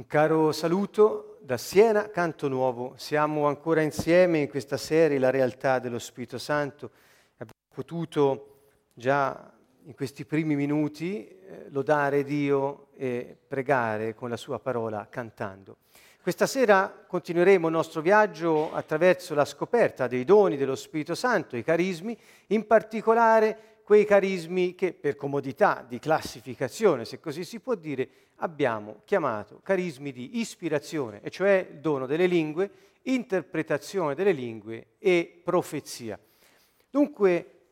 Un caro saluto da Siena, Canto Nuovo. Siamo ancora insieme in questa serie La realtà dello Spirito Santo. Abbiamo potuto già in questi primi minuti eh, lodare Dio e pregare con la sua parola cantando. Questa sera continueremo il nostro viaggio attraverso la scoperta dei doni dello Spirito Santo, i carismi, in particolare quei carismi che per comodità di classificazione, se così si può dire, abbiamo chiamato carismi di ispirazione, e cioè dono delle lingue, interpretazione delle lingue e profezia. Dunque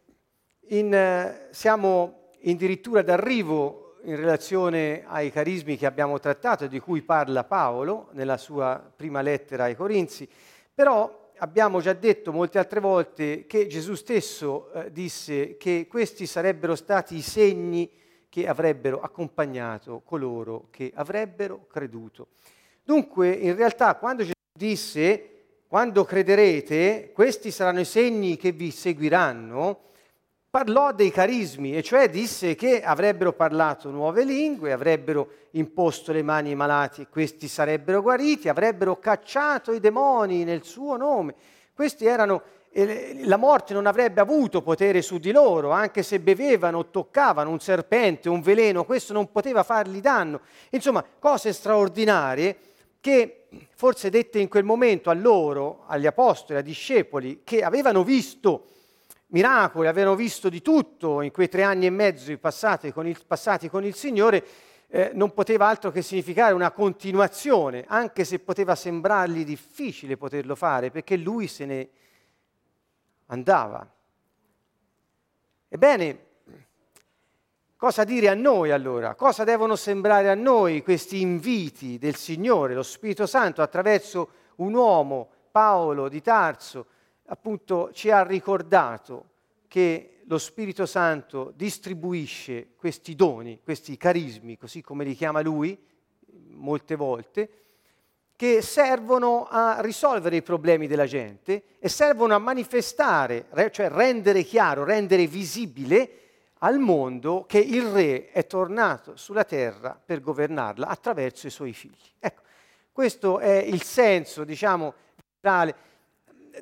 in, eh, siamo addirittura d'arrivo in relazione ai carismi che abbiamo trattato e di cui parla Paolo nella sua prima lettera ai Corinzi, però abbiamo già detto molte altre volte che Gesù stesso eh, disse che questi sarebbero stati i segni che avrebbero accompagnato coloro che avrebbero creduto. Dunque, in realtà, quando Gesù disse, quando crederete, questi saranno i segni che vi seguiranno, parlò dei carismi, e cioè disse che avrebbero parlato nuove lingue, avrebbero imposto le mani ai malati e questi sarebbero guariti, avrebbero cacciato i demoni nel suo nome. Questi erano la morte non avrebbe avuto potere su di loro, anche se bevevano o toccavano un serpente, un veleno, questo non poteva fargli danno. Insomma, cose straordinarie che forse dette in quel momento a loro, agli apostoli, ai discepoli, che avevano visto miracoli, avevano visto di tutto in quei tre anni e mezzo passati con il, passati con il Signore, eh, non poteva altro che significare una continuazione, anche se poteva sembrargli difficile poterlo fare, perché lui se ne andava. Ebbene, cosa dire a noi allora? Cosa devono sembrare a noi questi inviti del Signore, lo Spirito Santo, attraverso un uomo, Paolo di Tarso, appunto ci ha ricordato che lo Spirito Santo distribuisce questi doni, questi carismi, così come li chiama lui molte volte, che servono a risolvere i problemi della gente e servono a manifestare, cioè rendere chiaro, rendere visibile al mondo che il re è tornato sulla terra per governarla attraverso i suoi figli. Ecco, questo è il senso, diciamo, generale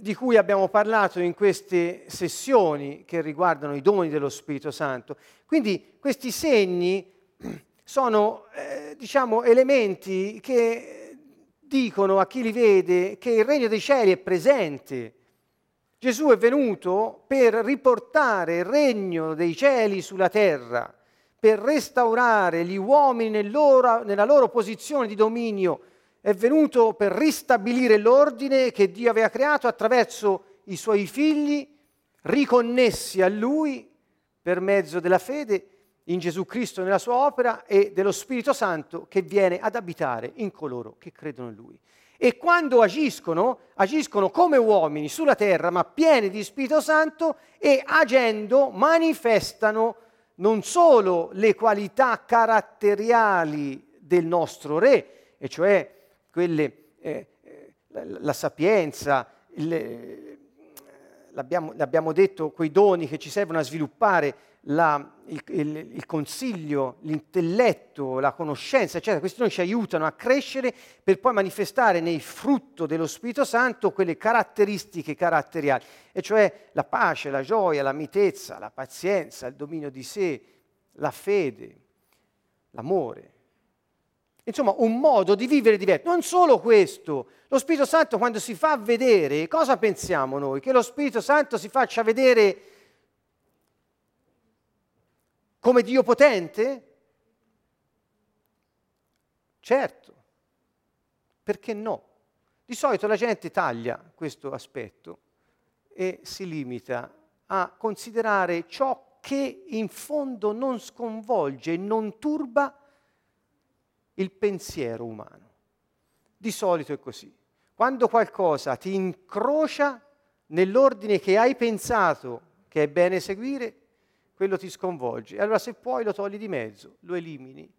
di cui abbiamo parlato in queste sessioni che riguardano i doni dello Spirito Santo. Quindi questi segni sono, eh, diciamo, elementi che dicono a chi li vede che il regno dei cieli è presente. Gesù è venuto per riportare il regno dei cieli sulla terra, per restaurare gli uomini nel loro, nella loro posizione di dominio è venuto per ristabilire l'ordine che Dio aveva creato attraverso i suoi figli riconnessi a Lui per mezzo della fede in Gesù Cristo nella sua opera e dello Spirito Santo che viene ad abitare in coloro che credono in Lui. E quando agiscono, agiscono come uomini sulla terra, ma pieni di Spirito Santo e agendo manifestano non solo le qualità caratteriali del nostro Re, e cioè quelle, eh, la, la, sapienza, il, l'abbiamo, l'abbiamo, detto, quei doni che ci servono a sviluppare la, il, il, il, consiglio, l'intelletto, la conoscenza, eccetera. Questi doni ci aiutano a crescere per poi manifestare nel frutto dello Spirito Santo quelle caratteristiche caratteriali, e cioè la pace, la gioia, la mitezza, la pazienza, il dominio di sé, la fede, l'amore. Insomma, un modo di vivere diverso. Non solo questo, lo Spirito Santo quando si fa vedere, cosa pensiamo noi? Che lo Spirito Santo si faccia vedere come Dio potente? Certo, perché no? Di solito la gente taglia questo aspetto e si limita a considerare ciò che in fondo non sconvolge non turba il pensiero umano. Di solito è così. Quando qualcosa ti incrocia nell'ordine che hai pensato che è bene seguire, quello ti sconvolge. Allora se puoi lo togli di mezzo, lo elimini.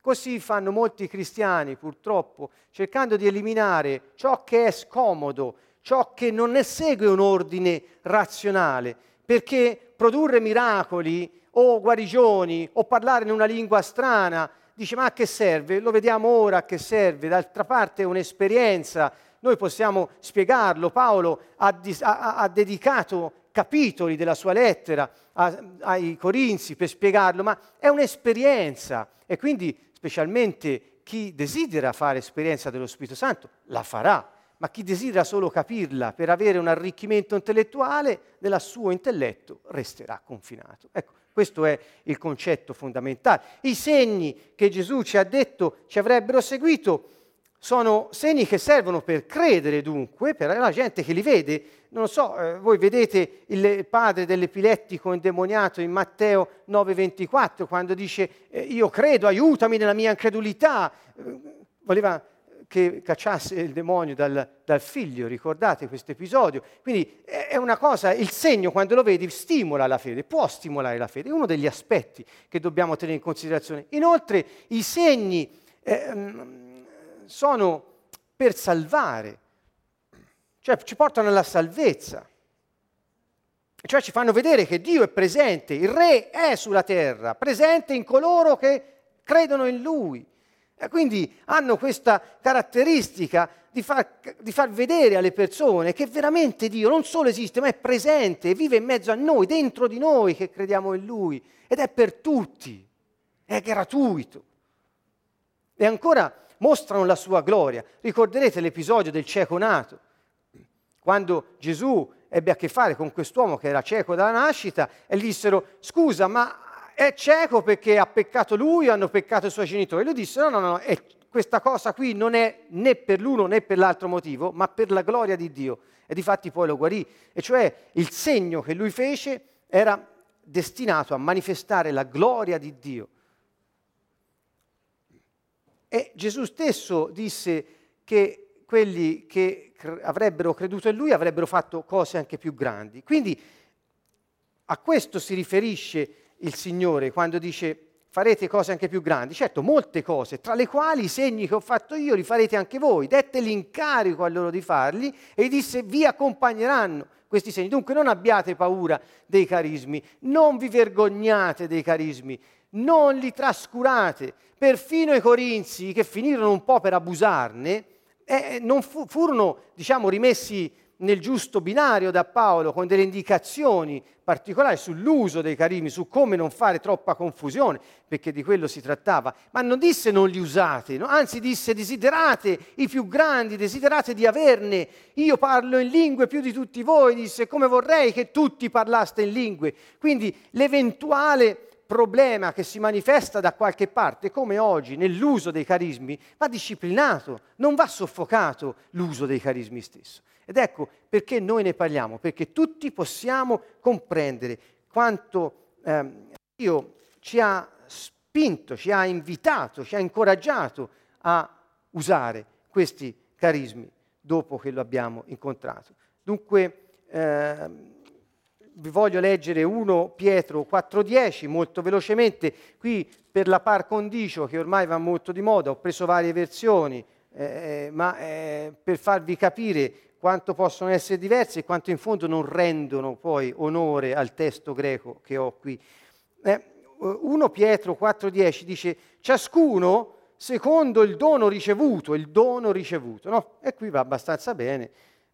Così fanno molti cristiani purtroppo, cercando di eliminare ciò che è scomodo, ciò che non ne segue un ordine razionale, perché produrre miracoli o guarigioni o parlare in una lingua strana dice ma a che serve? Lo vediamo ora a che serve, d'altra parte è un'esperienza, noi possiamo spiegarlo, Paolo ha, ha, ha dedicato capitoli della sua lettera a, ai Corinzi per spiegarlo, ma è un'esperienza. E quindi specialmente chi desidera fare esperienza dello Spirito Santo la farà, ma chi desidera solo capirla per avere un arricchimento intellettuale nel suo intelletto resterà confinato. Ecco, questo è il concetto fondamentale. I segni che Gesù ci ha detto ci avrebbero seguito sono segni che servono per credere dunque, per la gente che li vede. Non so, eh, voi vedete il padre dell'epilettico indemoniato in Matteo 9:24 quando dice eh, io credo, aiutami nella mia incredulità. Eh, voleva che cacciasse il demonio dal, dal figlio, ricordate questo episodio? Quindi è una cosa, il segno quando lo vedi stimola la fede, può stimolare la fede, è uno degli aspetti che dobbiamo tenere in considerazione. Inoltre i segni eh, sono per salvare, cioè ci portano alla salvezza, cioè ci fanno vedere che Dio è presente, il Re è sulla terra, presente in coloro che credono in Lui. E quindi hanno questa caratteristica di far, di far, vedere alle persone che veramente Dio non solo esiste, ma è presente, vive in mezzo a noi, dentro di noi che crediamo in Lui. Ed è per tutti, è gratuito. E ancora mostrano la sua gloria. Ricorderete l'episodio del cieco nato, quando Gesù ebbe a che fare con quest'uomo che era cieco dalla nascita e gli dissero, scusa, ma è cieco perché ha peccato lui hanno peccato i suoi genitori. Lui disse no, no, no, è, questa cosa qui non è né per l'uno né per l'altro motivo, ma per la gloria di Dio. E difatti poi lo guarì. E cioè il segno che lui fece era destinato a manifestare la gloria di Dio. E Gesù stesso disse che quelli che avrebbero creduto in lui avrebbero fatto cose anche più grandi. Quindi a questo si riferisce il Signore quando dice farete cose anche più grandi. Certo, molte cose, tra le quali i segni che ho fatto io li farete anche voi. Dette l'incarico a loro di farli e disse vi accompagneranno questi segni. Dunque non abbiate paura dei carismi, non vi vergognate dei carismi, non li trascurate. Perfino i corinzi che finirono un po' per abusarne, eh, non fu, furono, diciamo, rimessi nel giusto binario da Paolo con delle indicazioni particolari sull'uso dei carismi, su come non fare troppa confusione, perché di quello si trattava, ma non disse non li usate, no? anzi disse desiderate i più grandi, desiderate di averne. Io parlo in lingue più di tutti voi, disse come vorrei che tutti parlaste in lingue. Quindi l'eventuale problema che si manifesta da qualche parte, come oggi nell'uso dei carismi, va disciplinato, non va soffocato l'uso dei carismi stesso. Ed ecco perché noi ne parliamo, perché tutti possiamo comprendere quanto eh, Dio ci ha spinto, ci ha invitato, ci ha incoraggiato a usare questi carismi dopo che lo abbiamo incontrato. Dunque, eh, vi voglio leggere 1 Pietro 4.10 molto velocemente, qui per la par condicio che ormai va molto di moda, ho preso varie versioni, eh, eh ma eh, per farvi capire quanto possono essere diversi e quanto in fondo non rendono poi onore al testo greco che ho qui. Eh, 1 Pietro 4:10 dice ciascuno secondo il dono ricevuto, il dono ricevuto, no? E qui va abbastanza bene.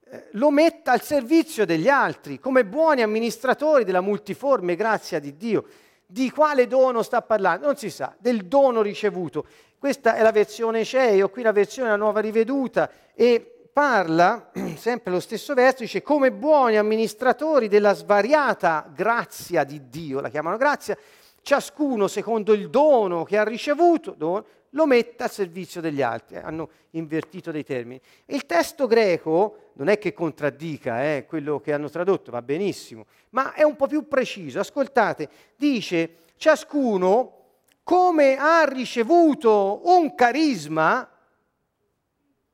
Eh, lo metta al servizio degli altri, come buoni amministratori della multiforme grazia di Dio. Di quale dono sta parlando? Non si sa, del dono ricevuto. Questa è la versione CEI, ho qui la versione la nuova riveduta e parla, sempre lo stesso verso, dice come buoni amministratori della svariata grazia di Dio, la chiamano grazia, ciascuno secondo il dono che ha ricevuto, dono, lo metta al servizio degli altri. Hanno invertito dei termini. Il testo greco non è che contraddica eh, quello che hanno tradotto, va benissimo, ma è un po' più preciso. Ascoltate, dice ciascuno come ha ricevuto un carisma,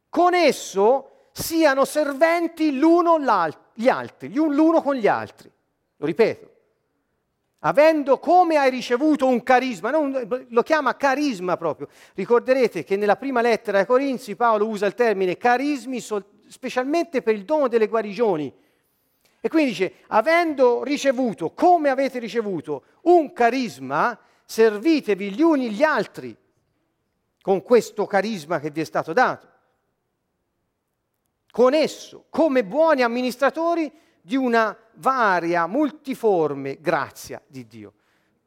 con esso siano serventi l'uno gli altri, l'uno con gli altri. Lo ripeto, avendo come hai ricevuto un carisma, non, lo chiama carisma proprio. Ricorderete che nella prima lettera ai Corinzi Paolo usa il termine carismi sol, specialmente per il dono delle guarigioni. E quindi dice, avendo ricevuto, come avete ricevuto, un carisma, servitevi gli uni gli altri. con questo carisma che vi è stato dato. Con esso, come buoni amministratori di una varia, multiforme grazia di Dio.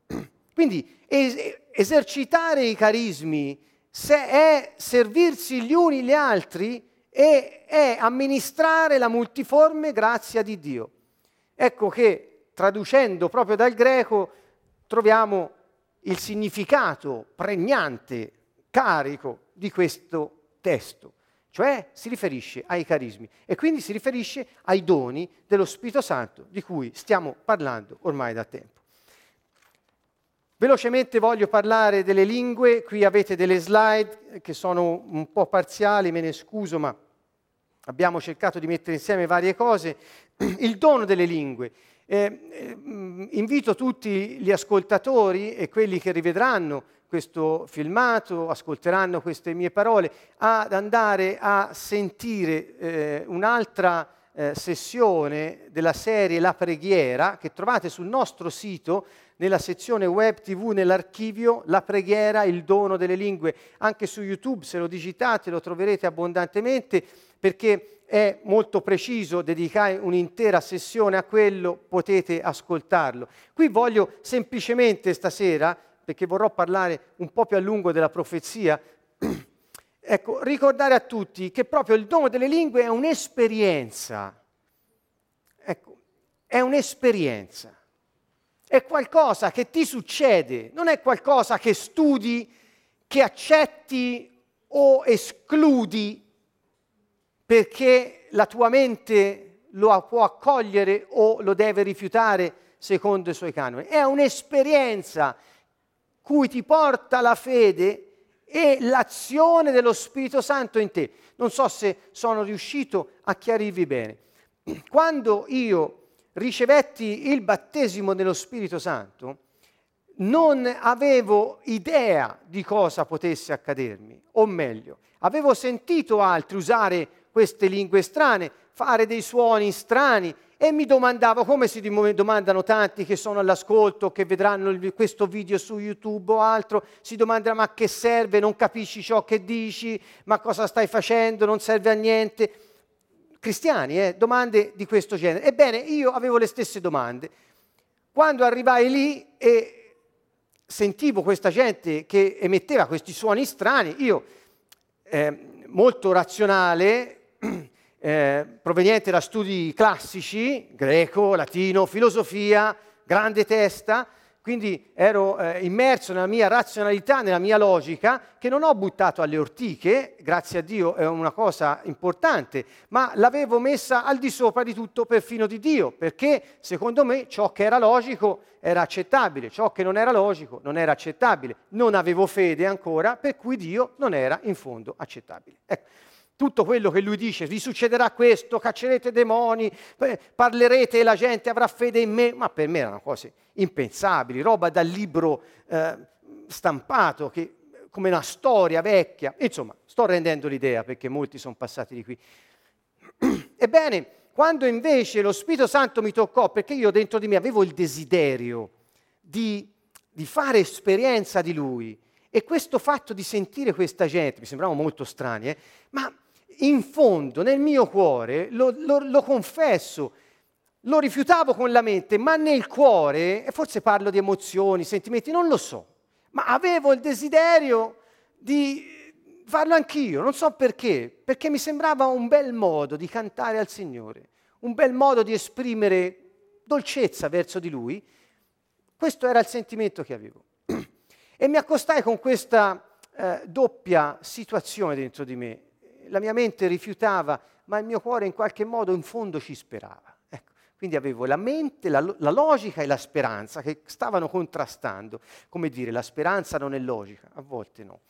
Quindi es- esercitare i carismi se è servirsi gli uni gli altri e è amministrare la multiforme grazia di Dio. Ecco che traducendo proprio dal greco troviamo il significato pregnante, carico di questo testo, cioè si riferisce ai carismi e quindi si riferisce ai doni dello Spirito Santo di cui stiamo parlando ormai da tempo. Velocemente voglio parlare delle lingue, qui avete delle slide che sono un po' parziali, me ne scuso, ma abbiamo cercato di mettere insieme varie cose. Il dono delle lingue. Eh, eh, invito tutti gli ascoltatori e quelli che rivedranno questo filmato, ascolteranno queste mie parole, ad andare a sentire eh, un'altra eh, sessione della serie La preghiera che trovate sul nostro sito nella sezione web tv, nell'archivio, la preghiera, il dono delle lingue. Anche su YouTube, se lo digitate, lo troverete abbondantemente perché è molto preciso, dedicare un'intera sessione a quello, potete ascoltarlo. Qui voglio semplicemente stasera, perché vorrò parlare un po' più a lungo della profezia, ecco, ricordare a tutti che proprio il dono delle lingue è un'esperienza. Ecco, è un'esperienza è qualcosa che ti succede, non è qualcosa che studi, che accetti o escludi perché la tua mente lo può accogliere o lo deve rifiutare secondo i suoi canoni. È un'esperienza cui ti porta la fede e l'azione dello Spirito Santo in te. Non so se sono riuscito a chiarirvi bene. Quando io ricevetti il battesimo dello Spirito Santo, non avevo idea di cosa potesse accadermi, o meglio, avevo sentito altri usare queste lingue strane, fare dei suoni strani. E mi domandavo, come si domandano tanti che sono all'ascolto, che vedranno questo video su YouTube o altro, si domandano ma che serve, non capisci ciò che dici, ma cosa stai facendo, non serve a niente. Cristiani, eh, domande di questo genere. Ebbene, io avevo le stesse domande. Quando arrivai lì e sentivo questa gente che emetteva questi suoni strani, io, eh, molto razionale, eh, proveniente da studi classici, greco, latino, filosofia, grande testa, quindi ero eh, immerso nella mia razionalità, nella mia logica, che non ho buttato alle ortiche, grazie a Dio è una cosa importante, ma l'avevo messa al di sopra di tutto perfino di Dio, perché secondo me ciò che era logico era accettabile, ciò che non era logico non era accettabile. Non avevo fede ancora, per cui Dio non era in fondo accettabile. Ecco tutto quello che lui dice, vi succederà questo, caccerete demoni, parlerete e la gente avrà fede in me, ma per me erano cose impensabili, roba dal libro eh, stampato, che, come una storia vecchia. Insomma, sto rendendo l'idea perché molti sono passati di qui. Ebbene, quando invece lo Spirito Santo mi toccò, perché io dentro di me avevo il desiderio di, di fare esperienza di Lui, e questo fatto di sentire questa gente, mi sembrava molto strani, eh, ma in fondo, nel mio cuore, lo, lo, lo confesso, lo rifiutavo con la mente, ma nel cuore, e forse parlo di emozioni, sentimenti, non lo so, ma avevo il desiderio di farlo anch'io, non so perché, perché mi sembrava un bel modo di cantare al Signore, un bel modo di esprimere dolcezza verso di Lui. Questo era il sentimento che avevo. E mi accostai con questa eh, doppia situazione dentro di me la mia mente rifiutava, ma il mio cuore in qualche modo in fondo ci sperava. Ecco, quindi avevo la mente, la, la logica e la speranza che stavano contrastando. Come dire, la speranza non è logica, a volte no.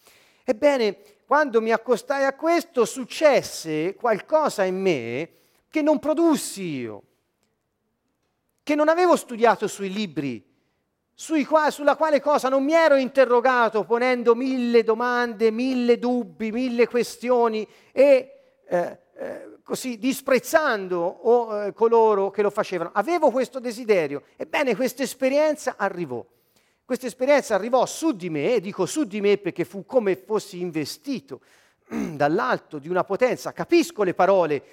Ebbene, quando mi accostai a questo, successe qualcosa in me che non produssi io, che non avevo studiato sui libri qua, sulla quale cosa non mi ero interrogato ponendo mille domande, mille dubbi, mille questioni e eh, eh, così disprezzando o, eh, coloro che lo facevano. Avevo questo desiderio. Ebbene, questa esperienza arrivò. Questa esperienza arrivò su di me, e dico su di me perché fu come fossi investito dall'alto di una potenza. Capisco le parole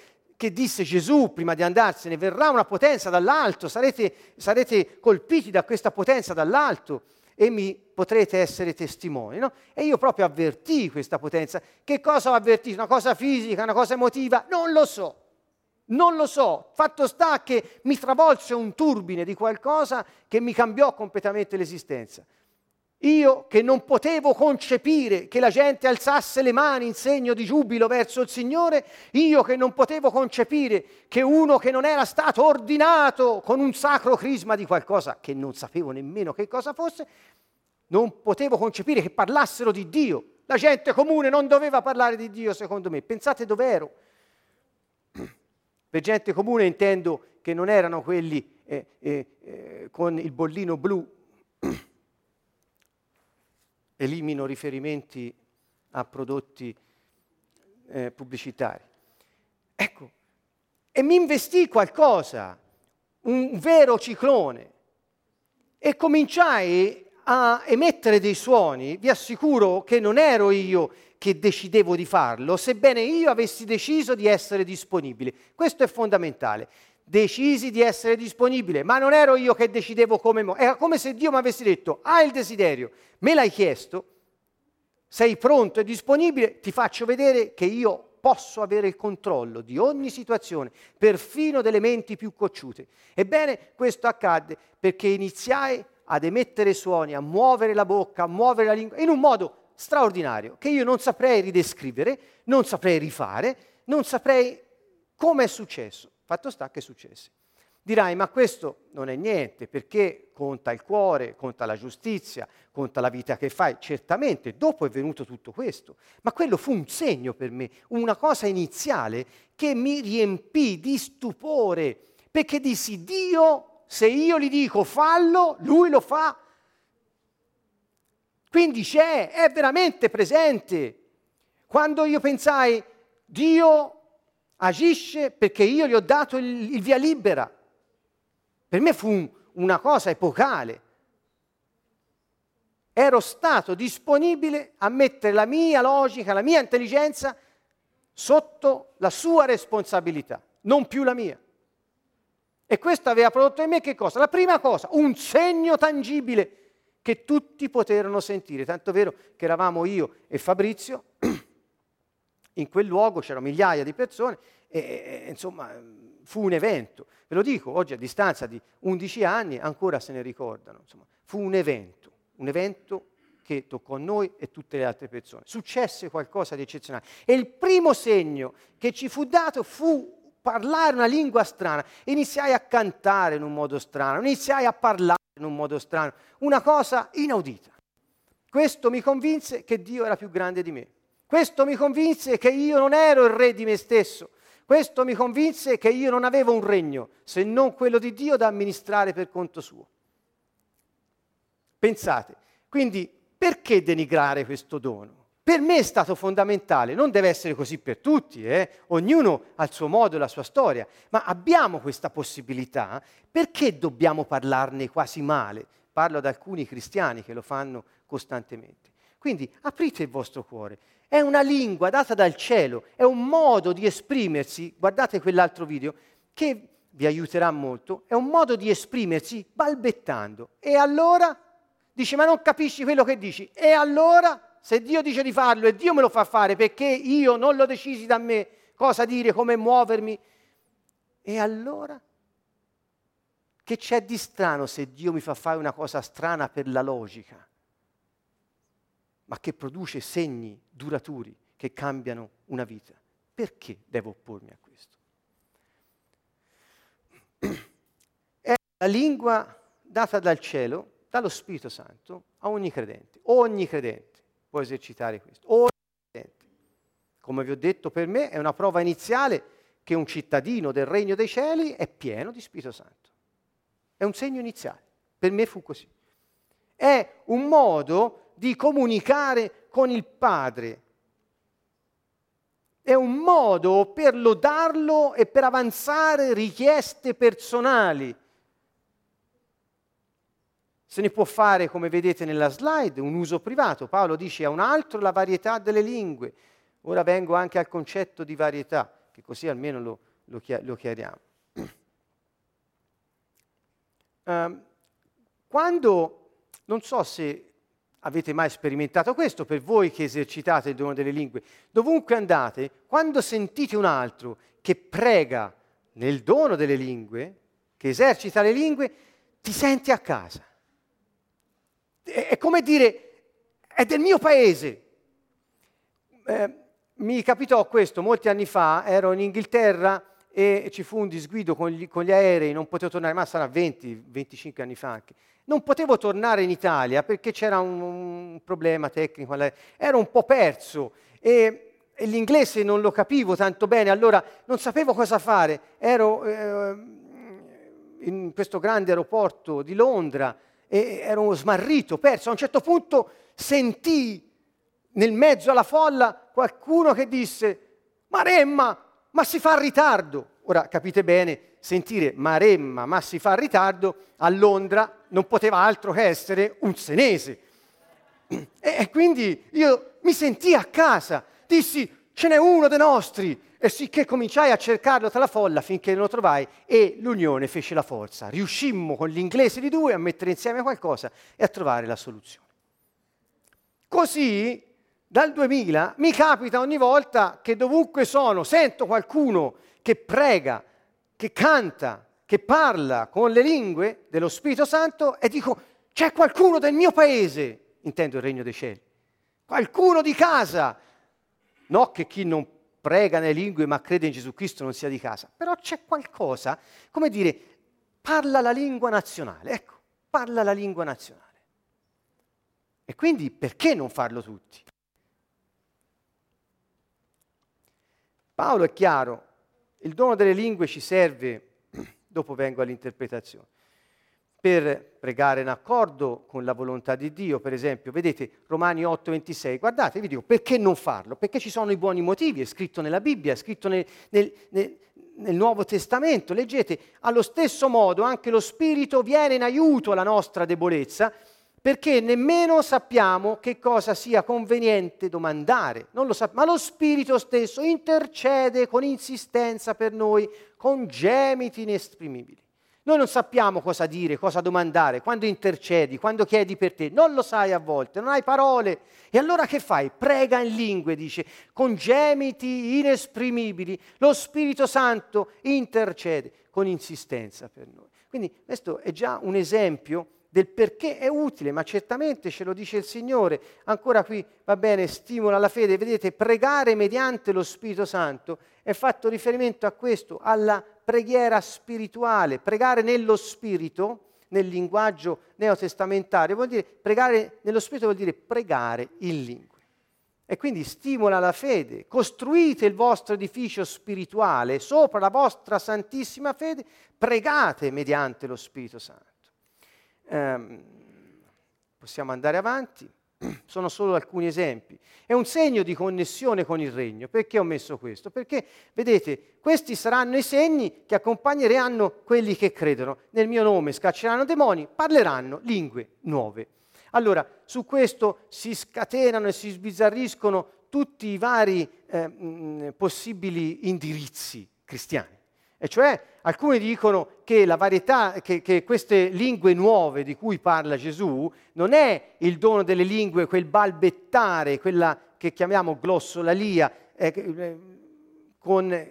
che disse Gesù prima di andarsene, verrà una potenza dall'alto, sarete, sarete colpiti da questa potenza dall'alto e mi potrete essere testimoni. No? E io proprio avvertii questa potenza. Che cosa ho avvertito? Una cosa fisica, una cosa emotiva? Non lo so. Non lo so, fatto sta che mi travolse un turbine di qualcosa che mi cambiò completamente l'esistenza. Io che non potevo concepire che la gente alzasse le mani in segno di giubilo verso il Signore, io che non potevo concepire che uno che non era stato ordinato con un sacro crisma di qualcosa che non sapevo nemmeno che cosa fosse, non potevo concepire che parlassero di Dio. La gente comune non doveva parlare di Dio, secondo me. Pensate dov'ero. Per gente comune intendo che non erano quelli eh, eh, eh, con il bollino blu. Elimino riferimenti a prodotti eh, pubblicitari. Ecco, e mi investì qualcosa, un vero ciclone, e cominciai a emettere dei suoni, vi assicuro che non ero io che decidevo di farlo, sebbene io avessi deciso di essere disponibile. Questo è fondamentale. Decisi di essere disponibile, ma non ero io che decidevo come... Mo- Era come se Dio mi avesse detto, hai il desiderio, me l'hai chiesto, sei pronto e disponibile, ti faccio vedere che io posso avere il controllo di ogni situazione, perfino delle menti più cocciute. Ebbene, questo accadde perché iniziai ad emettere suoni, a muovere la bocca, a muovere la lingua, in un modo straordinario che io non saprei ridescrivere, non saprei rifare, non saprei come è successo. Fatto sta che è successo. Dirai, ma questo non è niente, perché conta il cuore, conta la giustizia, conta la vita che fai. Certamente, dopo è venuto tutto questo, ma quello fu un segno per me, una cosa iniziale che mi riempì di stupore, perché dissi, Dio, se io gli dico fallo, lui lo fa quindi c'è, è veramente presente. Quando io pensai, Dio agisce perché io gli ho dato il, il via libera. Per me fu un, una cosa epocale. Ero stato disponibile a mettere la mia logica, la mia intelligenza sotto la sua responsabilità, non più la mia. E questo aveva prodotto in me che cosa? La prima cosa, un segno tangibile che tutti poterono sentire, tanto vero che eravamo io e Fabrizio, in quel luogo c'erano migliaia di persone e, e insomma fu un evento. Ve lo dico, oggi a distanza di 11 anni ancora se ne ricordano. Insomma, fu un evento, un evento che toccò noi e tutte le altre persone. Successe qualcosa di eccezionale. E il primo segno che ci fu dato fu parlare una lingua strana. Iniziai a cantare in un modo strano, iniziai a parlare in un modo strano, una cosa inaudita. Questo mi convinse che Dio era più grande di me. Questo mi convinse che io non ero il re di me stesso. Questo mi convinse che io non avevo un regno se non quello di Dio da amministrare per conto suo. Pensate, quindi perché denigrare questo dono? Per me è stato fondamentale, non deve essere così per tutti, eh? ognuno ha il suo modo e la sua storia, ma abbiamo questa possibilità, perché dobbiamo parlarne quasi male? Parlo ad alcuni cristiani che lo fanno costantemente. Quindi aprite il vostro cuore, è una lingua data dal cielo, è un modo di esprimersi, guardate quell'altro video, che vi aiuterà molto, è un modo di esprimersi balbettando. E allora dice, ma non capisci quello che dici? E allora se Dio dice di farlo e Dio me lo fa fare perché io non lo decisi da me cosa dire, come muovermi, e allora che c'è di strano se Dio mi fa fare una cosa strana per la logica, ma che produce segni duraturi che cambiano una vita? Perché devo oppormi a questo? È la lingua data dal cielo, dallo Spirito Santo, a ogni credente, ogni credente può esercitare questo. O come vi ho detto, per me è una prova iniziale che un cittadino del regno dei cieli è pieno di Spirito Santo. È un segno iniziale. Per me fu così. È un modo di comunicare con il Padre. È un modo per lodarlo e per avanzare richieste personali Se ne può fare, come vedete nella slide, un uso privato. Paolo dice a un altro la varietà delle lingue. Ora vengo anche al concetto di varietà, che così almeno lo, lo, lo chiariamo. Um, quando, non so se avete mai sperimentato questo, per voi che esercitate il dono delle lingue, dovunque andate, quando sentite un altro che prega nel dono delle lingue, che esercita le lingue, ti senti a casa. È, come dire, è del mio paese. Eh, mi capitò questo molti anni fa, ero in Inghilterra e ci fu un disguido con gli, con gli aerei, non potevo tornare, ma sarà 20-25 anni fa anche. Non potevo tornare in Italia perché c'era un, un problema tecnico, ero un po' perso e, e, l'inglese non lo capivo tanto bene, allora non sapevo cosa fare. Ero eh, in questo grande aeroporto di Londra e ero smarrito, perso. A un certo punto sentii nel mezzo alla folla qualcuno che disse Maremma, ma si fa ritardo. Ora capite bene, sentire Maremma, ma si fa ritardo, a Londra non poteva altro che essere un senese. E, quindi io mi sentii a casa, dissi ce n'è uno dei nostri, e sicché cominciai a cercarlo tra la folla finché non lo trovai e l'unione fece la forza. Riuscimmo con l'inglese di due a mettere insieme qualcosa e a trovare la soluzione. Così dal 2000 mi capita ogni volta che dovunque sono sento qualcuno che prega, che canta, che parla con le lingue dello Spirito Santo e dico c'è qualcuno del mio paese, intendo il regno dei cieli, qualcuno di casa, no che chi non prega nelle lingue ma crede in Gesù Cristo non sia di casa, però c'è qualcosa, come dire, parla la lingua nazionale, ecco, parla la lingua nazionale. E quindi perché non farlo tutti? Paolo è chiaro, il dono delle lingue ci serve, dopo vengo all'interpretazione, per pregare in accordo con la volontà di Dio, per esempio, vedete Romani 8:26, guardate, vi dico, perché non farlo? Perché ci sono i buoni motivi, è scritto nella Bibbia, è scritto nel, nel, nel, nel Nuovo Testamento, leggete, allo stesso modo anche lo Spirito viene in aiuto alla nostra debolezza perché nemmeno sappiamo che cosa sia conveniente domandare, lo sap- ma lo Spirito stesso intercede con insistenza per noi, con gemiti inesprimibili. Noi non sappiamo cosa dire, cosa domandare, quando intercedi, quando chiedi per te, non lo sai a volte, non hai parole. E allora che fai? Prega in lingue, dice, con gemiti inesprimibili. Lo Spirito Santo intercede con insistenza per noi. Quindi questo è già un esempio del perché è utile, ma certamente ce lo dice il Signore. Ancora qui va bene, stimola la fede. Vedete, pregare mediante lo Spirito Santo è fatto riferimento a questo, alla preghiera spirituale. Pregare nello Spirito, nel linguaggio neotestamentario, vuol dire pregare nello Spirito vuol dire pregare in lingue. E quindi stimola la fede. Costruite il vostro edificio spirituale sopra la vostra santissima fede, pregate mediante lo Spirito Santo. Um, possiamo andare avanti, sono solo alcuni esempi. È un segno di connessione con il regno. Perché ho messo questo? Perché, vedete, questi saranno i segni che accompagneranno quelli che credono. Nel mio nome scacceranno demoni, parleranno lingue nuove. Allora, su questo si scatenano e si sbizzarriscono tutti i vari eh, mh, possibili indirizzi cristiani. E cioè alcuni dicono che la varietà, che, che, queste lingue nuove di cui parla Gesù non è il dono delle lingue, quel balbettare, quella che chiamiamo glossolalia, eh, eh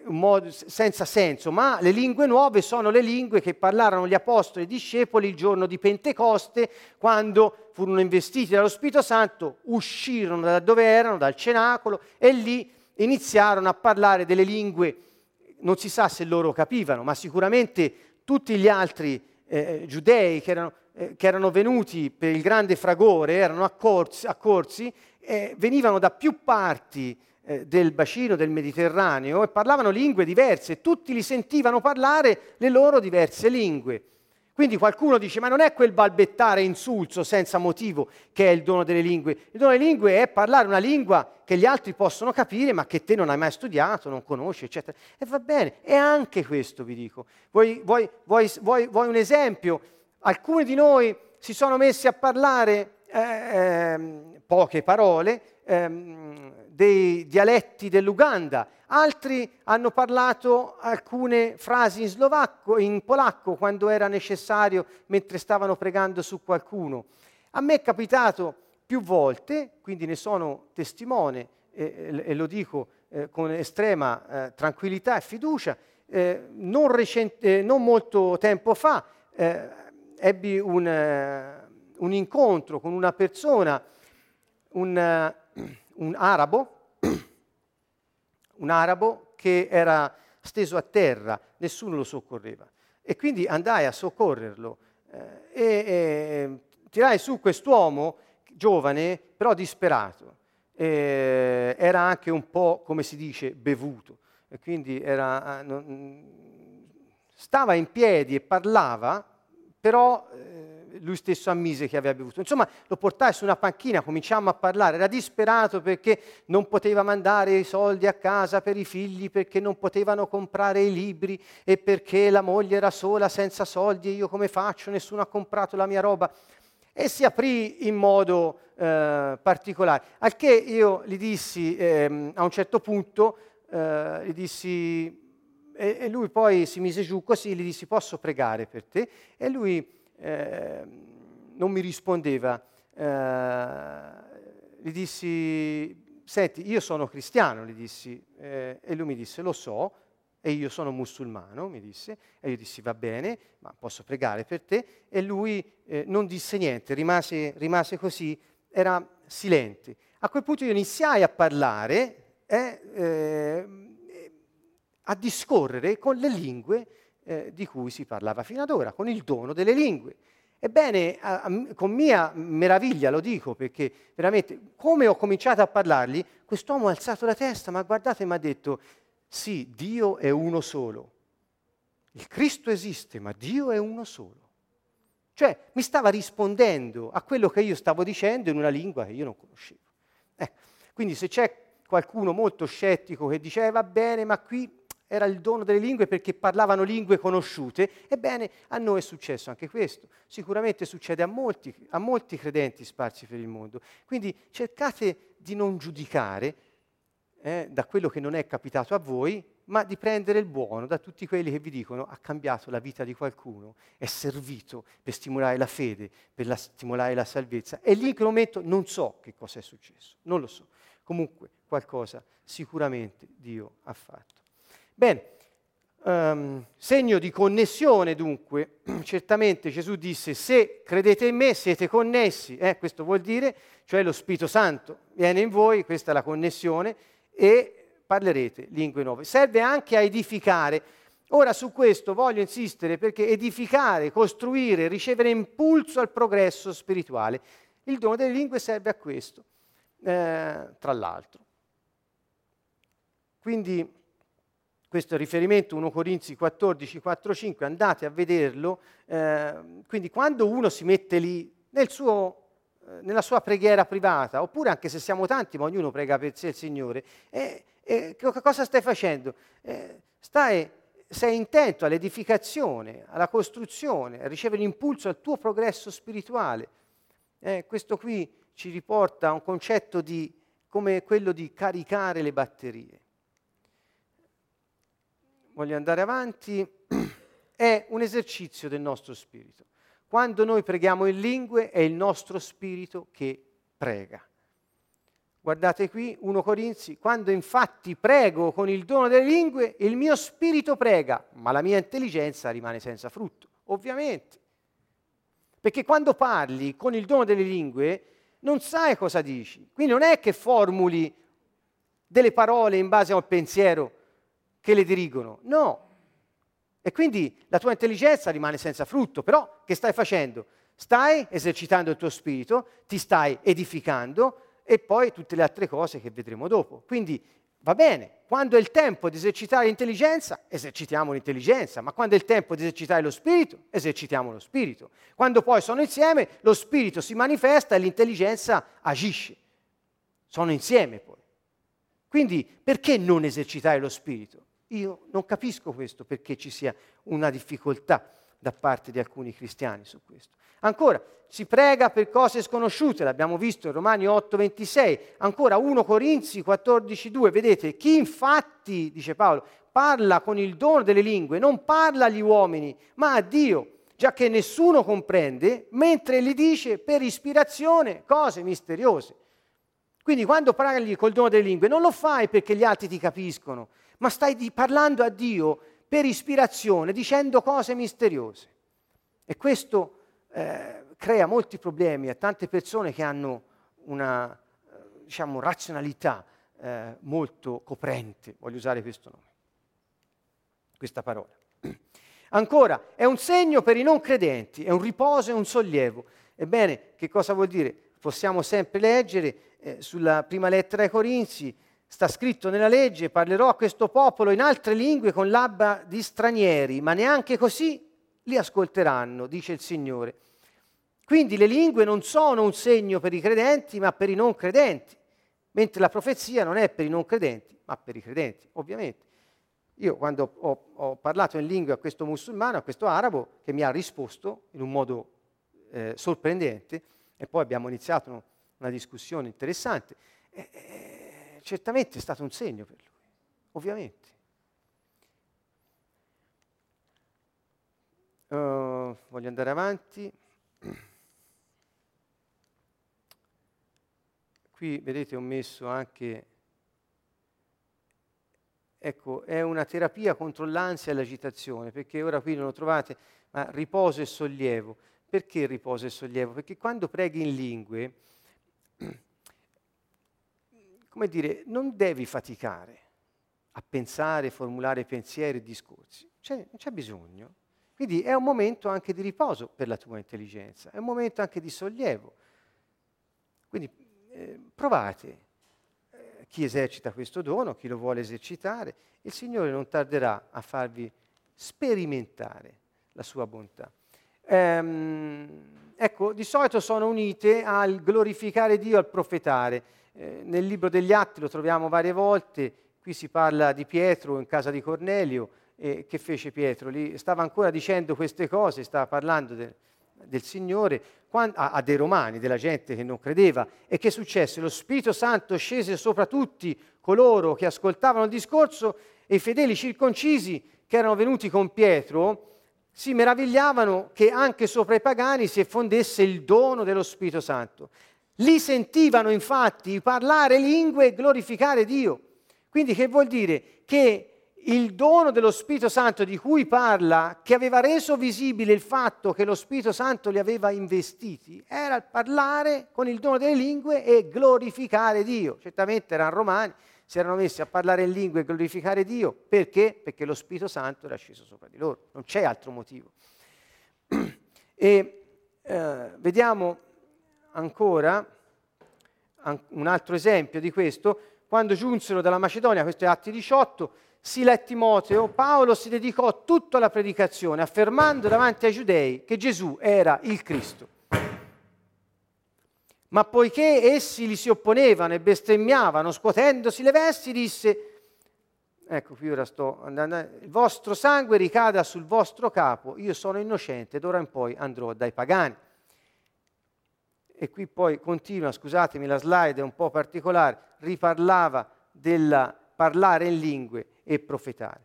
modo, senza senso, ma le lingue nuove sono le lingue che parlarono gli apostoli e i discepoli il giorno di Pentecoste, quando furono investiti dallo Spirito Santo, uscirono da dove erano, dal cenacolo, e lì iniziarono a parlare delle lingue non si sa se loro capivano, ma sicuramente tutti gli altri eh, giudei che erano, eh, che erano, venuti per il grande fragore, erano accorsi, accorsi eh, venivano da più parti eh, del bacino del Mediterraneo e parlavano lingue diverse, tutti li sentivano parlare le loro diverse lingue. Quindi qualcuno dice, ma non è quel balbettare insulso senza motivo che è il dono delle lingue. Il dono delle lingue è parlare una lingua che gli altri possono capire, ma che te non hai mai studiato, non conosci, eccetera. E va bene, e anche questo vi dico. Vuoi, vuoi, vuoi, vuoi un esempio? Alcuni di noi si sono messi a parlare eh, poche parole ehm, dei dialetti dell'Uganda, altri hanno parlato alcune frasi in slovacco, in polacco, quando era necessario, mentre stavano pregando su qualcuno. A me è capitato più volte, quindi ne sono testimone e, e lo dico eh, con estrema eh, tranquillità e fiducia, eh, non, recente, non, molto tempo fa eh, ebbi un, eh, un, incontro con una persona, un, eh, un arabo, un arabo che era steso a terra, nessuno lo soccorreva. E quindi andai a soccorrerlo e, e tirai su quest'uomo giovane, però disperato. Eh, era anche un po', come si dice, bevuto. E quindi era, ah, non, stava in piedi e parlava, però eh, lui stesso ammise che aveva bevuto. Insomma, lo portai su una panchina, cominciamo a parlare, era disperato perché non poteva mandare i soldi a casa per i figli, perché non potevano comprare i libri e perché la moglie era sola senza soldi e io come faccio, nessuno ha comprato la mia roba e si aprì in modo eh, particolare. Al che io gli dissi eh, a un certo punto, eh, gli dissi, e, e, lui poi si mise giù così, gli dissi posso pregare per te? E lui ehm, non mi rispondeva. Eh, gli dissi, senti, io sono cristiano, gli dissi, eh, e lui mi disse, lo so, e io sono musulmano, mi disse, e io dissi va bene, ma posso pregare per te, e lui eh, non disse niente, rimase, rimase, così, era silente. A quel punto io iniziai a parlare, eh, eh, a discorrere con le lingue eh, di cui si parlava fino ad ora, con il dono delle lingue. Ebbene, a, a, con mia meraviglia lo dico perché veramente, come ho cominciato a parlargli, quest'uomo ha alzato la testa, ma guardate, mi ha detto, sì, Dio è uno solo. Il Cristo esiste, ma Dio è uno solo. Cioè mi stava rispondendo a quello che io stavo dicendo in una lingua che io non conoscevo. Ecco, quindi se c'è qualcuno molto scettico che dice eh, va bene, ma qui era il dono delle lingue perché parlavano lingue conosciute, ebbene a noi è successo anche questo. Sicuramente succede a molti, a molti credenti sparsi per il mondo. Quindi cercate di non giudicare eh, da quello che non è capitato a voi, ma di prendere il buono da tutti quelli che vi dicono ha cambiato la vita di qualcuno, è servito per stimolare la fede, per la, stimolare la salvezza. E lì in quel momento non so che cosa è successo, non lo so. Comunque qualcosa sicuramente Dio ha fatto. Bene, um, segno di connessione dunque, certamente Gesù disse se credete in me siete connessi, eh, questo vuol dire, cioè lo Spirito Santo viene in voi, questa è la connessione, e parlerete lingue nuove. Serve anche a edificare. Ora su questo voglio insistere perché edificare, costruire, ricevere impulso al progresso spirituale. Il dono delle lingue serve a questo, eh, tra l'altro. Quindi questo riferimento 1 Corinzi 14, 4, 5, andate a vederlo. Eh, quindi quando uno si mette lì nel suo eh, nella sua preghiera privata, oppure anche se siamo tanti, ma ognuno prega per sé il Signore, e, e cosa stai facendo? Eh, stai, sei intento all'edificazione, alla costruzione, a ricevere impulso al tuo progresso spirituale. Eh, questo qui ci riporta a un concetto di, come quello di caricare le batterie. Voglio andare avanti. È un esercizio del nostro spirito. Quando noi preghiamo in lingue è il nostro spirito che prega. Guardate qui 1 Corinzi, quando infatti prego con il dono delle lingue, il mio spirito prega, ma la mia intelligenza rimane senza frutto, ovviamente. Perché quando parli con il dono delle lingue non sai cosa dici. Quindi non è che formuli delle parole in base a un pensiero che le dirigono, no, e quindi la tua intelligenza rimane senza frutto, però che stai facendo? Stai esercitando il tuo spirito, ti stai edificando e poi tutte le altre cose che vedremo dopo. Quindi va bene, quando è il tempo di esercitare l'intelligenza, esercitiamo l'intelligenza, ma quando è il tempo di esercitare lo spirito, esercitiamo lo spirito. Quando poi sono insieme, lo spirito si manifesta e l'intelligenza agisce. Sono insieme poi. Quindi perché non esercitare lo spirito? Io non capisco questo perché ci sia una difficoltà da parte di alcuni cristiani su questo. Ancora, si prega per cose sconosciute, l'abbiamo visto in Romani 8:26, ancora 1 Corinzi 14:2, vedete, chi infatti, dice Paolo, parla con il dono delle lingue, non parla agli uomini, ma a Dio, già che nessuno comprende, mentre gli dice per ispirazione cose misteriose. Quindi quando parli col dono delle lingue non lo fai perché gli altri ti capiscono, ma stai parlando a Dio per ispirazione, dicendo cose misteriose. E questo eh, crea molti problemi a tante persone che hanno una eh, diciamo, razionalità eh, molto coprente, voglio usare questo nome, questa parola. Ancora, è un segno per i non credenti, è un riposo e un sollievo. Ebbene, che cosa vuol dire? Possiamo sempre leggere eh, sulla prima lettera ai Corinzi, sta scritto nella legge, parlerò a questo popolo in altre lingue con l'abba di stranieri, ma neanche così li ascolteranno, dice il Signore. Quindi le lingue non sono un segno per i credenti, ma per i non credenti, mentre la profezia non è per i non credenti, ma per i credenti, ovviamente. Io quando ho, ho parlato in lingua a questo musulmano, a questo arabo, che mi ha risposto in un modo eh, sorprendente, e poi abbiamo iniziato una discussione interessante, eh, eh, certamente è stato un segno per lui, ovviamente. Uh, voglio andare avanti. Qui vedete ho messo anche, ecco, è una terapia contro l'ansia e l'agitazione, perché ora qui non lo trovate, ma riposo e sollievo. Perché riposo e sollievo? Perché quando preghi in lingue, come dire, non devi faticare a pensare, formulare pensieri e discorsi, cioè, non c'è bisogno. Quindi è un momento anche di riposo per la tua intelligenza, è un momento anche di sollievo. Quindi eh, provate eh, chi esercita questo dono, chi lo vuole esercitare, il Signore non tarderà a farvi sperimentare la sua bontà. Ehm, ecco, di solito sono unite al glorificare Dio, al profetare. Eh, nel libro degli Atti lo troviamo varie volte, qui si parla di Pietro in casa di Cornelio, e che fece Pietro? Lì stava ancora dicendo queste cose, stava parlando del, del Signore quando, a, a, dei romani, della gente che non credeva. E che successe? Lo Spirito Santo scese sopra tutti coloro che ascoltavano il discorso e i fedeli circoncisi che erano venuti con Pietro si meravigliavano che anche sopra i pagani si effondesse il dono dello Spirito Santo. Li sentivano infatti parlare lingue e glorificare Dio. Quindi che vuol dire? Che il dono dello Spirito Santo di cui parla, che aveva reso visibile il fatto che lo Spirito Santo li aveva investiti, era parlare con il dono delle lingue e glorificare Dio. Certamente erano romani, si erano messi a parlare in lingue e glorificare Dio, perché? Perché lo Spirito Santo era sceso sopra di loro, non c'è altro motivo. E eh, vediamo ancora un altro esempio di questo, quando giunsero dalla Macedonia, questo è Atti 18, Sila e Timoteo, Paolo si dedicò tutta alla predicazione, affermando davanti ai giudei che Gesù era il Cristo. Ma poiché essi gli si opponevano e bestemmiavano, scuotendosi le vesti, disse, ecco qui ora sto andando, il vostro sangue ricada sul vostro capo, io sono innocente ed ora in poi andrò dai pagani. E qui poi continua, scusatemi la slide è un po' particolare, riparlava del parlare in lingue e profetare.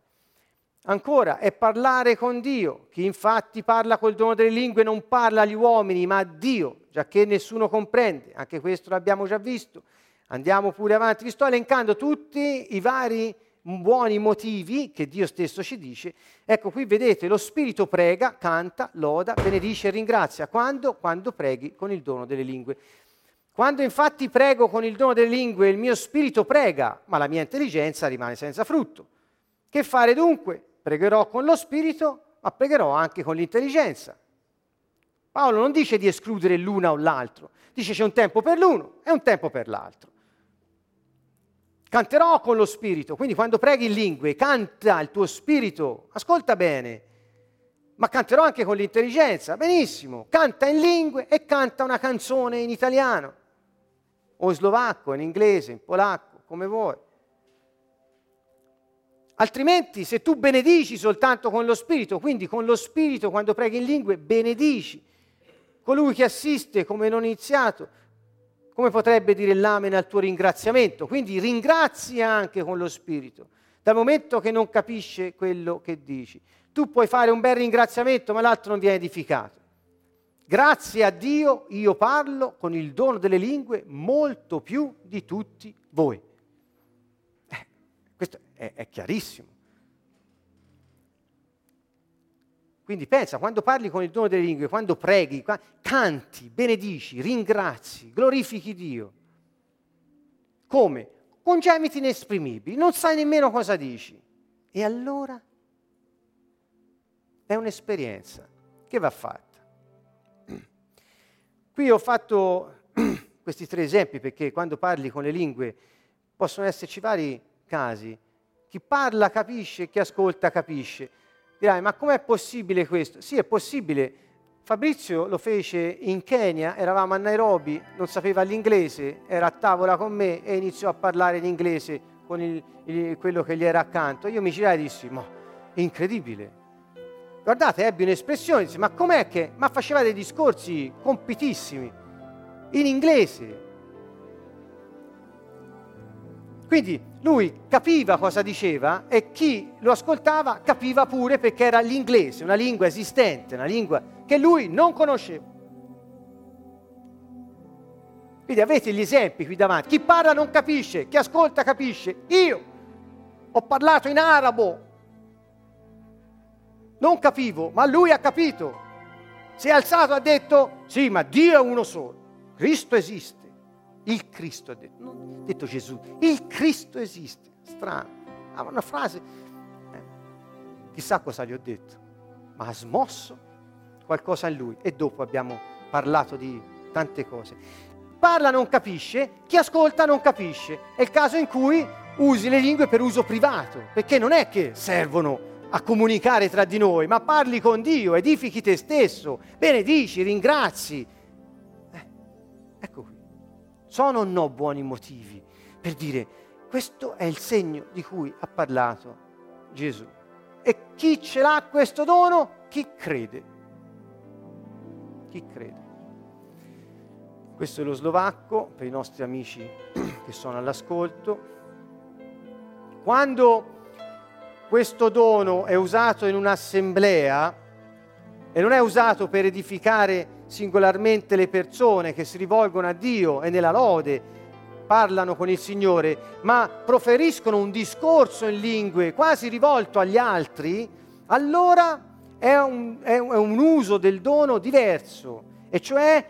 Ancora, è parlare con Dio. Chi infatti parla col dono delle lingue non parla agli uomini, ma a Dio, già che nessuno comprende. Anche questo l'abbiamo già visto. Andiamo pure avanti. Vi sto elencando tutti i vari buoni motivi che Dio stesso ci dice. Ecco qui vedete, lo Spirito prega, canta, loda, benedice e ringrazia. Quando? Quando preghi con il dono delle lingue. Quando infatti prego con il dono delle lingue, il mio spirito prega, ma la mia intelligenza rimane senza frutto. Che fare dunque? Pregherò con lo spirito, ma pregherò anche con l'intelligenza. Paolo non dice di escludere l'una o l'altro, dice c'è un tempo per l'uno e un tempo per l'altro. Canterò con lo spirito, quindi quando preghi in lingue, canta il tuo spirito, ascolta bene, ma canterò anche con l'intelligenza, benissimo, canta in lingue e canta una canzone in italiano. O in slovacco, in inglese, in polacco, come vuoi. Altrimenti, se tu benedici soltanto con lo Spirito, quindi con lo Spirito quando preghi in lingue, benedici, colui che assiste come non iniziato, come potrebbe dire l'amen al tuo ringraziamento? Quindi ringrazia anche con lo Spirito, dal momento che non capisce quello che dici. Tu puoi fare un bel ringraziamento, ma l'altro non viene edificato. Grazie a Dio io parlo con il dono delle lingue molto più di tutti voi. Eh, questo è, è chiarissimo. Quindi pensa, quando parli con il dono delle lingue, quando preghi, canti, benedici, ringrazi, glorifichi Dio. Come? Con gemiti inesprimibili, non sai nemmeno cosa dici. E allora è un'esperienza che va fatta. Qui ho fatto questi tre esempi perché quando parli con le lingue possono esserci vari casi. Chi parla capisce, chi ascolta capisce. Dirai, ma com'è possibile questo? Sì, è possibile. Fabrizio lo fece in Kenya, eravamo a Nairobi, non sapeva l'inglese, era a tavola con me e iniziò a parlare in inglese con il, il, quello che gli era accanto. Io mi girai e dissi, ma incredibile. Guardate, ebbe un'espressione, disse, ma com'è che... Ma faceva dei discorsi compitissimi, in inglese. Quindi lui capiva cosa diceva e chi lo ascoltava capiva pure perché era l'inglese, una lingua esistente, una lingua che lui non conosceva. Quindi avete gli esempi qui davanti. Chi parla non capisce, chi ascolta capisce. Io ho parlato in arabo, non capivo, ma lui ha capito. Si è alzato e ha detto, sì, ma Dio è uno solo, Cristo esiste. Il Cristo ha detto, non ha detto Gesù, il Cristo esiste. Strano, ha una frase, eh, chissà cosa gli ho detto, ma ha smosso qualcosa in lui e dopo abbiamo parlato di tante cose. Parla non capisce, chi ascolta non capisce. È il caso in cui usi le lingue per uso privato, perché non è che servono a comunicare tra di noi, ma parli con Dio, edifichi te stesso, benedici, ringrazi. Sono o no buoni motivi per dire questo è il segno di cui ha parlato Gesù. E chi ce l'ha questo dono? Chi crede. Chi crede. Questo è lo slovacco per i nostri amici che sono all'ascolto. Quando questo dono è usato in un'assemblea e non è usato per edificare singolarmente le persone che si rivolgono a Dio e nella lode parlano con il Signore, ma proferiscono un discorso in lingue quasi rivolto agli altri, allora è un, è un uso del dono diverso, e cioè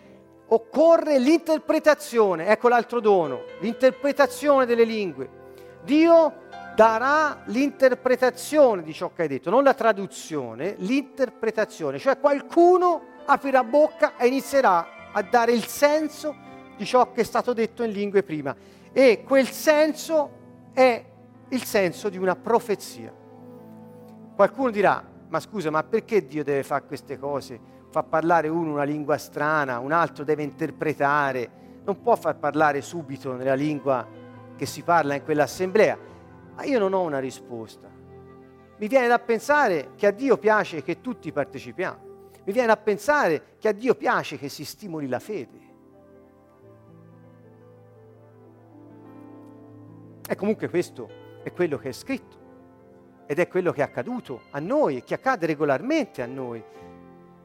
occorre l'interpretazione, ecco l'altro dono, l'interpretazione delle lingue. Dio darà l'interpretazione di ciò che hai detto, non la traduzione, l'interpretazione, cioè qualcuno aprirà bocca e inizierà a dare il senso di ciò che è stato detto in lingue prima. E quel senso è il senso di una profezia. Qualcuno dirà, ma scusa, ma perché Dio deve fare queste cose? Fa parlare uno una lingua strana, un altro deve interpretare, non può far parlare subito nella lingua che si parla in quell'assemblea. Ma io non ho una risposta. Mi viene da pensare che a Dio piace che tutti partecipiamo mi viene a pensare che a Dio piace che si stimoli la fede. E comunque questo è quello che è scritto ed è quello che è accaduto a noi e che accade regolarmente a noi.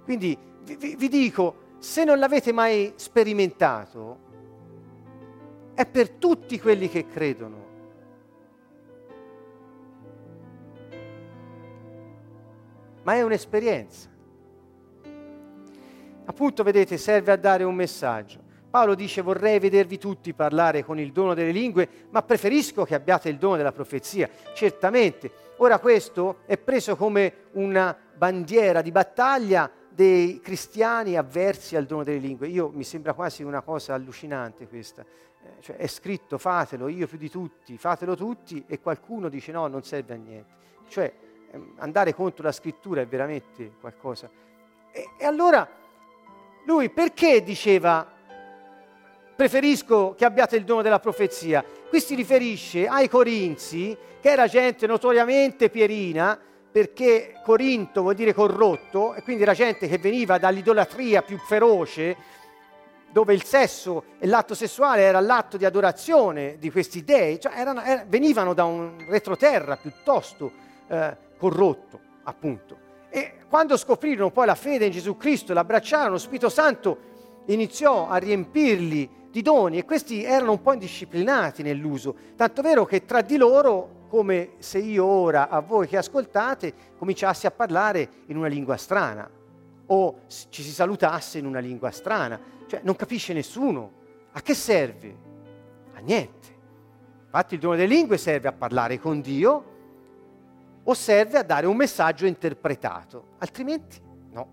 Quindi vi, vi dico, se non l'avete mai sperimentato, è per tutti quelli che credono. Ma è un'esperienza appunto vedete serve a dare un messaggio. Paolo dice vorrei vedervi tutti parlare con il dono delle lingue, ma preferisco che abbiate il dono della profezia, certamente. Ora questo è preso come una bandiera di battaglia dei cristiani avversi al dono delle lingue. Io mi sembra quasi una cosa allucinante questa. Eh, cioè, è scritto fatelo, io più di tutti, fatelo tutti e qualcuno dice no, non serve a niente. Cioè ehm, andare contro la scrittura è veramente qualcosa. E, e allora lui perché diceva preferisco che abbiate il dono della profezia? Qui si riferisce ai Corinzi, che era gente notoriamente pierina, perché Corinto vuol dire corrotto, e quindi era gente che veniva dall'idolatria più feroce, dove il sesso e l'atto sessuale era l'atto di adorazione di questi dei, cioè erano, er, venivano da un retroterra piuttosto eh, corrotto, appunto. E quando scoprirono poi la fede in Gesù Cristo, l'abbracciarono, lo Spirito Santo iniziò a riempirli di doni e questi erano un po' indisciplinati nell'uso, tanto vero che tra di loro, come se io ora a voi che ascoltate cominciassi a parlare in una lingua strana o ci si salutasse in una lingua strana, cioè non capisce nessuno. A che serve? A niente. Infatti il dono delle lingue serve a parlare con Dio o serve a dare un messaggio interpretato, altrimenti no.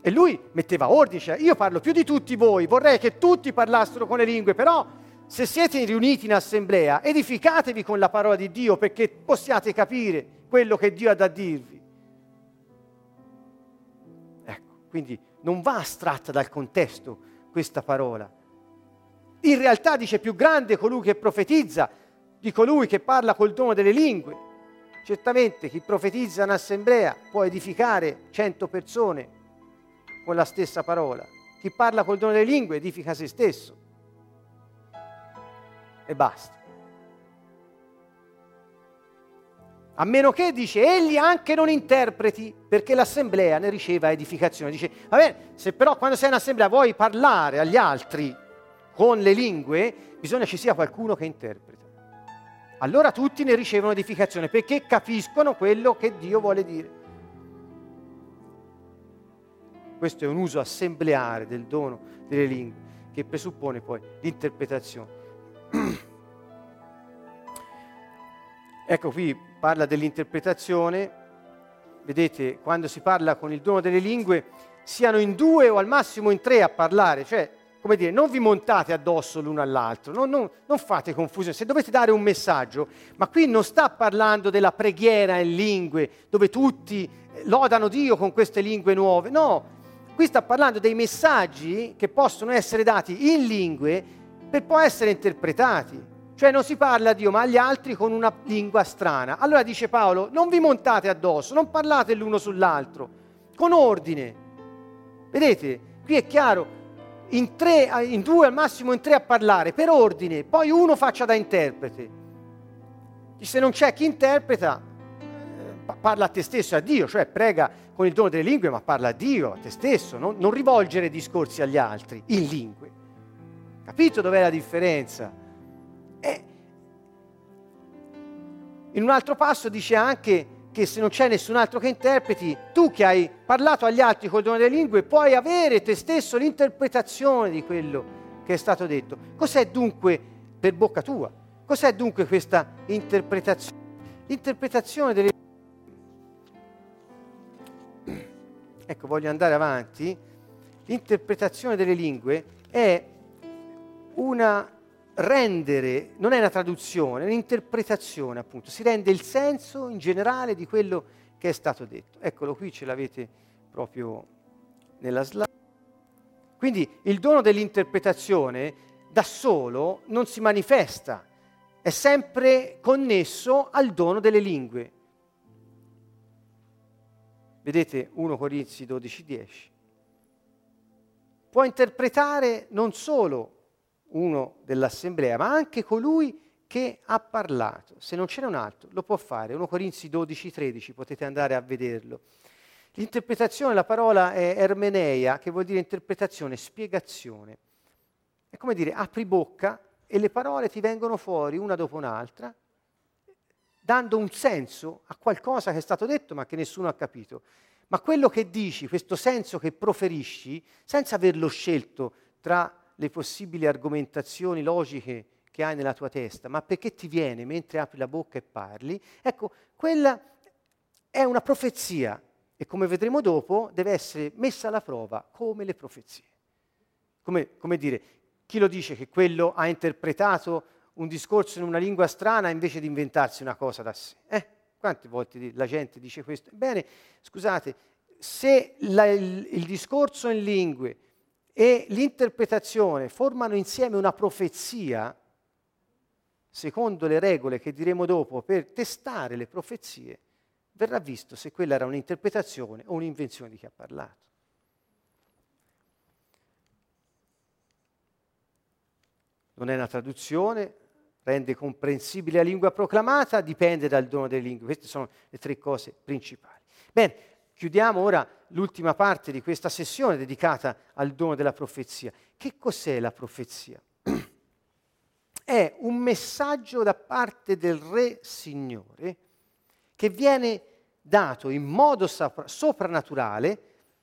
E lui metteva ordine, cioè, io parlo più di tutti voi, vorrei che tutti parlassero con le lingue, però se siete riuniti in assemblea, edificatevi con la parola di Dio perché possiate capire quello che Dio ha da dirvi. Ecco, quindi non va astratta dal contesto questa parola. In realtà dice più grande colui che profetizza di colui che parla col dono delle lingue. Certamente chi profetizza in assemblea può edificare cento persone con la stessa parola. Chi parla col dono delle lingue edifica se stesso. E basta. A meno che, dice, egli anche non interpreti, perché l'assemblea ne riceva edificazione. Dice, va bene, se però quando sei in assemblea vuoi parlare agli altri con le lingue, bisogna ci sia qualcuno che interpreti allora tutti ne ricevono edificazione perché capiscono quello che Dio vuole dire. Questo è un uso assembleare del dono delle lingue che presuppone poi l'interpretazione. ecco qui parla dell'interpretazione, vedete quando si parla con il dono delle lingue siano in due o al massimo in tre a parlare, cioè come dire, non vi montate addosso l'uno all'altro, non, non, non, fate confusione. Se dovete dare un messaggio, ma qui non sta parlando della preghiera in lingue, dove tutti lodano Dio con queste lingue nuove, no, qui sta parlando dei messaggi che possono essere dati in lingue per poi essere interpretati. Cioè non si parla a Dio, ma agli altri con una lingua strana. Allora dice Paolo, non vi montate addosso, non parlate l'uno sull'altro, con ordine. Vedete, qui è chiaro, in, tre, in due al massimo in tre a parlare, per ordine, poi uno faccia da interprete. Se non c'è chi interpreta, eh, parla a te stesso a Dio, cioè prega con il dono delle lingue, ma parla a Dio, a te stesso, non, non rivolgere discorsi agli altri in lingue. Capito dov'è la differenza? E in un altro passo dice anche che se non c'è nessun altro che interpreti, tu che hai parlato agli altri col dono delle lingue, puoi avere te stesso l'interpretazione di quello che è stato detto. Cos'è dunque per bocca tua? Cos'è dunque questa interpretazione? L'interpretazione delle. Ecco, voglio andare avanti. L'interpretazione delle lingue è una rendere, non è una traduzione, è un'interpretazione appunto, si rende il senso in generale di quello che è stato detto. Eccolo qui, ce l'avete proprio nella slide. Quindi il dono dell'interpretazione da solo non si manifesta, è sempre connesso al dono delle lingue. Vedete 1 Corinzi 12:10. Può interpretare non solo uno dell'assemblea, ma anche colui che ha parlato. Se non ce n'è un altro, lo può fare. 1 Corinzi 12, 13, potete andare a vederlo. L'interpretazione, la parola è ermeneia, che vuol dire interpretazione, spiegazione. È come dire, apri bocca e le parole ti vengono fuori una dopo un'altra, dando un senso a qualcosa che è stato detto ma che nessuno ha capito. Ma quello che dici, questo senso che proferisci, senza averlo scelto tra le possibili argomentazioni logiche che hai nella tua testa, ma perché ti viene mentre apri la bocca e parli, ecco, quella è una profezia e come vedremo dopo deve essere messa alla prova come le profezie. Come, come dire, chi lo dice che quello ha interpretato un discorso in una lingua strana invece di inventarsi una cosa da sé? Eh? Quante volte la gente dice questo? Bene, scusate, se la, il, il discorso in lingue e l'interpretazione formano insieme una profezia, secondo le regole che diremo dopo, per testare le profezie, verrà visto se quella era un'interpretazione o un'invenzione di chi ha parlato. Non è una traduzione, rende comprensibile la lingua proclamata, dipende dal dono delle lingue. Queste sono le tre cose principali. Bene, chiudiamo ora l'ultima parte di questa sessione dedicata al dono della profezia. Che cos'è la profezia? È un messaggio da parte del Re Signore che viene dato in modo soprannaturale,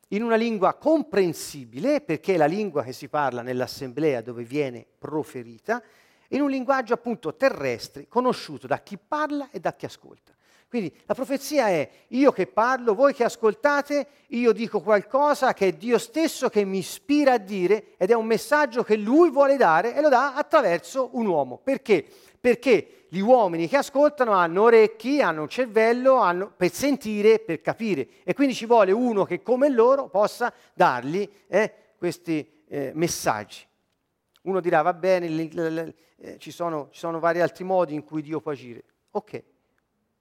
in una lingua comprensibile, perché è la lingua che si parla nell'assemblea dove viene proferita, in un linguaggio appunto terrestre, conosciuto da chi parla e da chi ascolta. Quindi la profezia è io che parlo, voi che ascoltate, io dico qualcosa che è Dio stesso che mi ispira a dire ed è un messaggio che lui vuole dare e lo dà attraverso un uomo. Perché? Perché gli uomini che ascoltano hanno orecchi, hanno un cervello hanno, per sentire, per capire e quindi ci vuole uno che come loro possa dargli eh, questi eh, messaggi. Uno dirà va bene, eh, ci, sono, ci sono vari altri modi in cui Dio può agire. Ok,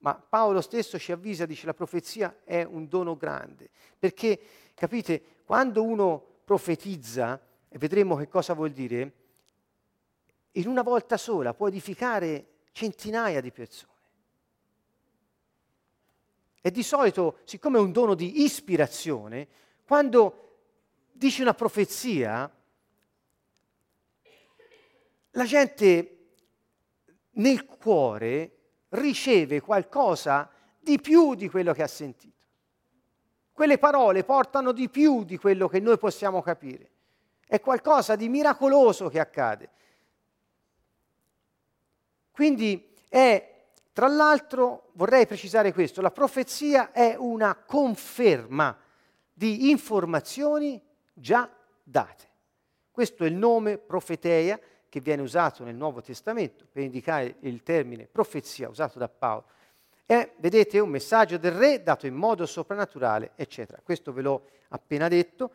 ma Paolo stesso ci avvisa, dice la profezia è un dono grande, perché capite, quando uno profetizza, e vedremo che cosa vuol dire, in una volta sola può edificare centinaia di persone. E di solito, siccome è un dono di ispirazione, quando dice una profezia, la gente nel cuore riceve qualcosa di più di quello che ha sentito. Quelle parole portano di più di quello che noi possiamo capire. È qualcosa di miracoloso che accade. Quindi è, tra l'altro, vorrei precisare questo, la profezia è una conferma di informazioni già date. Questo è il nome profeteia che viene usato nel Nuovo Testamento per indicare il termine profezia usato da Paolo. È, vedete, un messaggio del re dato in modo soprannaturale, eccetera. Questo ve l'ho appena detto.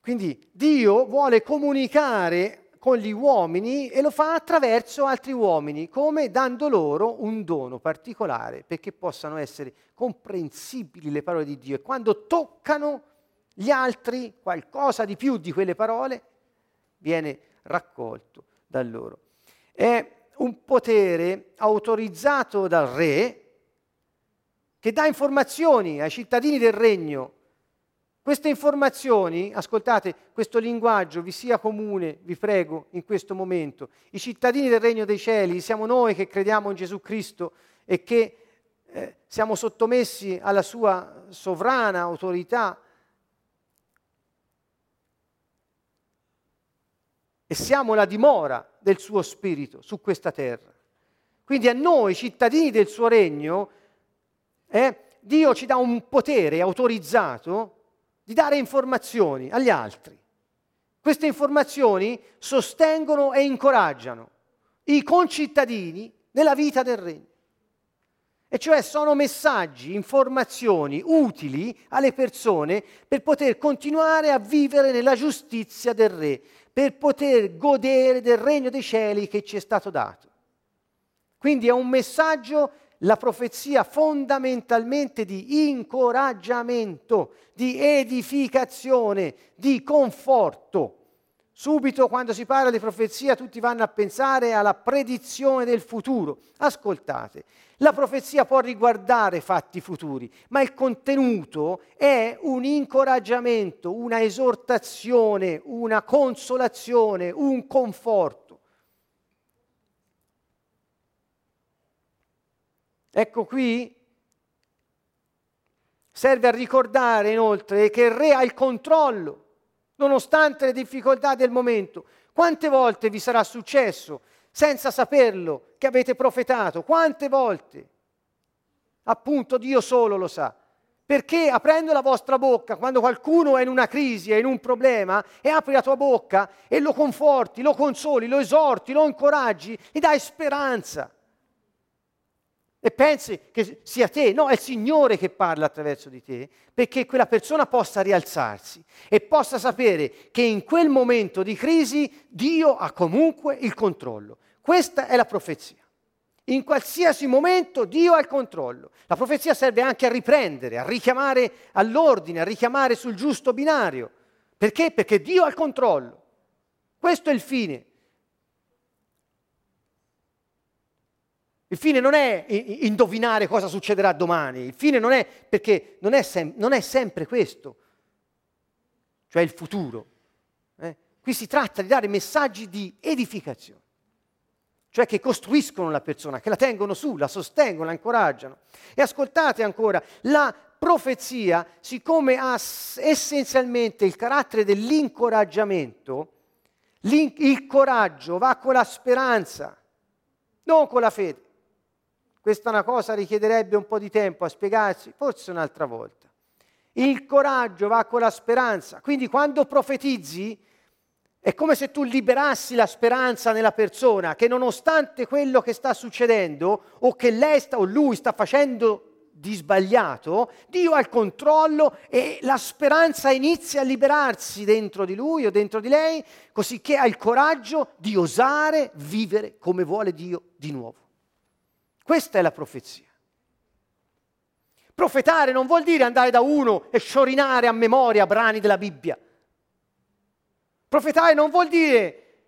Quindi Dio vuole comunicare con gli uomini e lo fa attraverso altri uomini, come dando loro un dono particolare perché possano essere comprensibili le parole di Dio. E quando toccano gli altri qualcosa di più di quelle parole, viene raccolto da loro. È un potere autorizzato dal re che dà informazioni ai cittadini del regno. Queste informazioni, ascoltate, questo linguaggio vi sia comune, vi prego, in questo momento. I cittadini del regno dei cieli siamo noi che crediamo in Gesù Cristo e che eh, siamo sottomessi alla sua sovrana autorità e siamo la dimora del suo spirito su questa terra. Quindi a noi, cittadini del suo regno, eh, Dio ci dà un potere autorizzato di dare informazioni agli altri. Queste informazioni sostengono e incoraggiano i concittadini nella vita del regno. E cioè sono messaggi, informazioni utili alle persone per poter continuare a vivere nella giustizia del Re, per poter godere del regno dei cieli che ci è stato dato. Quindi è un messaggio, la profezia fondamentalmente di incoraggiamento, di edificazione, di conforto. Subito quando si parla di profezia tutti vanno a pensare alla predizione del futuro. Ascoltate, la profezia può riguardare fatti futuri, ma il contenuto è un incoraggiamento, una esortazione, una consolazione, un conforto. Ecco qui serve a ricordare inoltre che il re ha il controllo, nonostante le difficoltà del momento. Quante volte vi sarà successo senza saperlo, che avete profetato. Quante volte? Appunto Dio solo lo sa. Perché aprendo la vostra bocca, quando qualcuno è in una crisi, è in un problema, e apri la tua bocca e lo conforti, lo consoli, lo esorti, lo incoraggi, gli dai speranza. E pensi che sia te, no, è il Signore che parla attraverso di te, perché quella persona possa rialzarsi e possa sapere che in quel momento di crisi Dio ha comunque il controllo. Questa è la profezia. In qualsiasi momento Dio ha il controllo. La profezia serve anche a riprendere, a richiamare all'ordine, a richiamare sul giusto binario. Perché? Perché Dio ha il controllo. Questo è il fine. Il fine non è indovinare cosa succederà domani, il fine non è perché non è, sem- non è sempre questo, cioè il futuro. Eh? Qui si tratta di dare messaggi di edificazione, cioè che costruiscono la persona, che la tengono su, la sostengono, la incoraggiano. E ascoltate ancora, la profezia, siccome ha essenzialmente il carattere dell'incoraggiamento, il coraggio va con la speranza, non con la fede. Questa è una cosa richiederebbe un po' di tempo a spiegarsi, forse un'altra volta. Il coraggio va con la speranza, quindi quando profetizzi è come se tu liberassi la speranza nella persona che nonostante quello che sta succedendo o che lei sta, o lui sta facendo di sbagliato, Dio ha il controllo e la speranza inizia a liberarsi dentro di lui o dentro di lei, così che ha il coraggio di osare vivere come vuole Dio di nuovo. Questa è la profezia. Profetare non vuol dire andare da uno e sciorinare a memoria brani della Bibbia. Profetare non vuol dire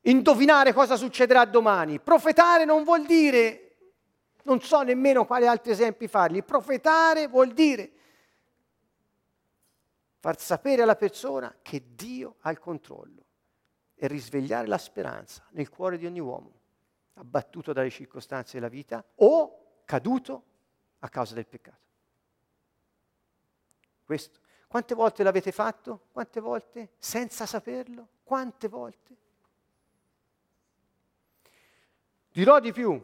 indovinare cosa succederà domani. Profetare non vuol dire, non so nemmeno quali altri esempi fargli. Profetare vuol dire far sapere alla persona che Dio ha il controllo e risvegliare la speranza nel cuore di ogni uomo abbattuto dalle circostanze della vita o caduto a causa del peccato. Questo. Quante volte l'avete fatto? Quante volte? Senza saperlo? Quante volte? Dirò di più,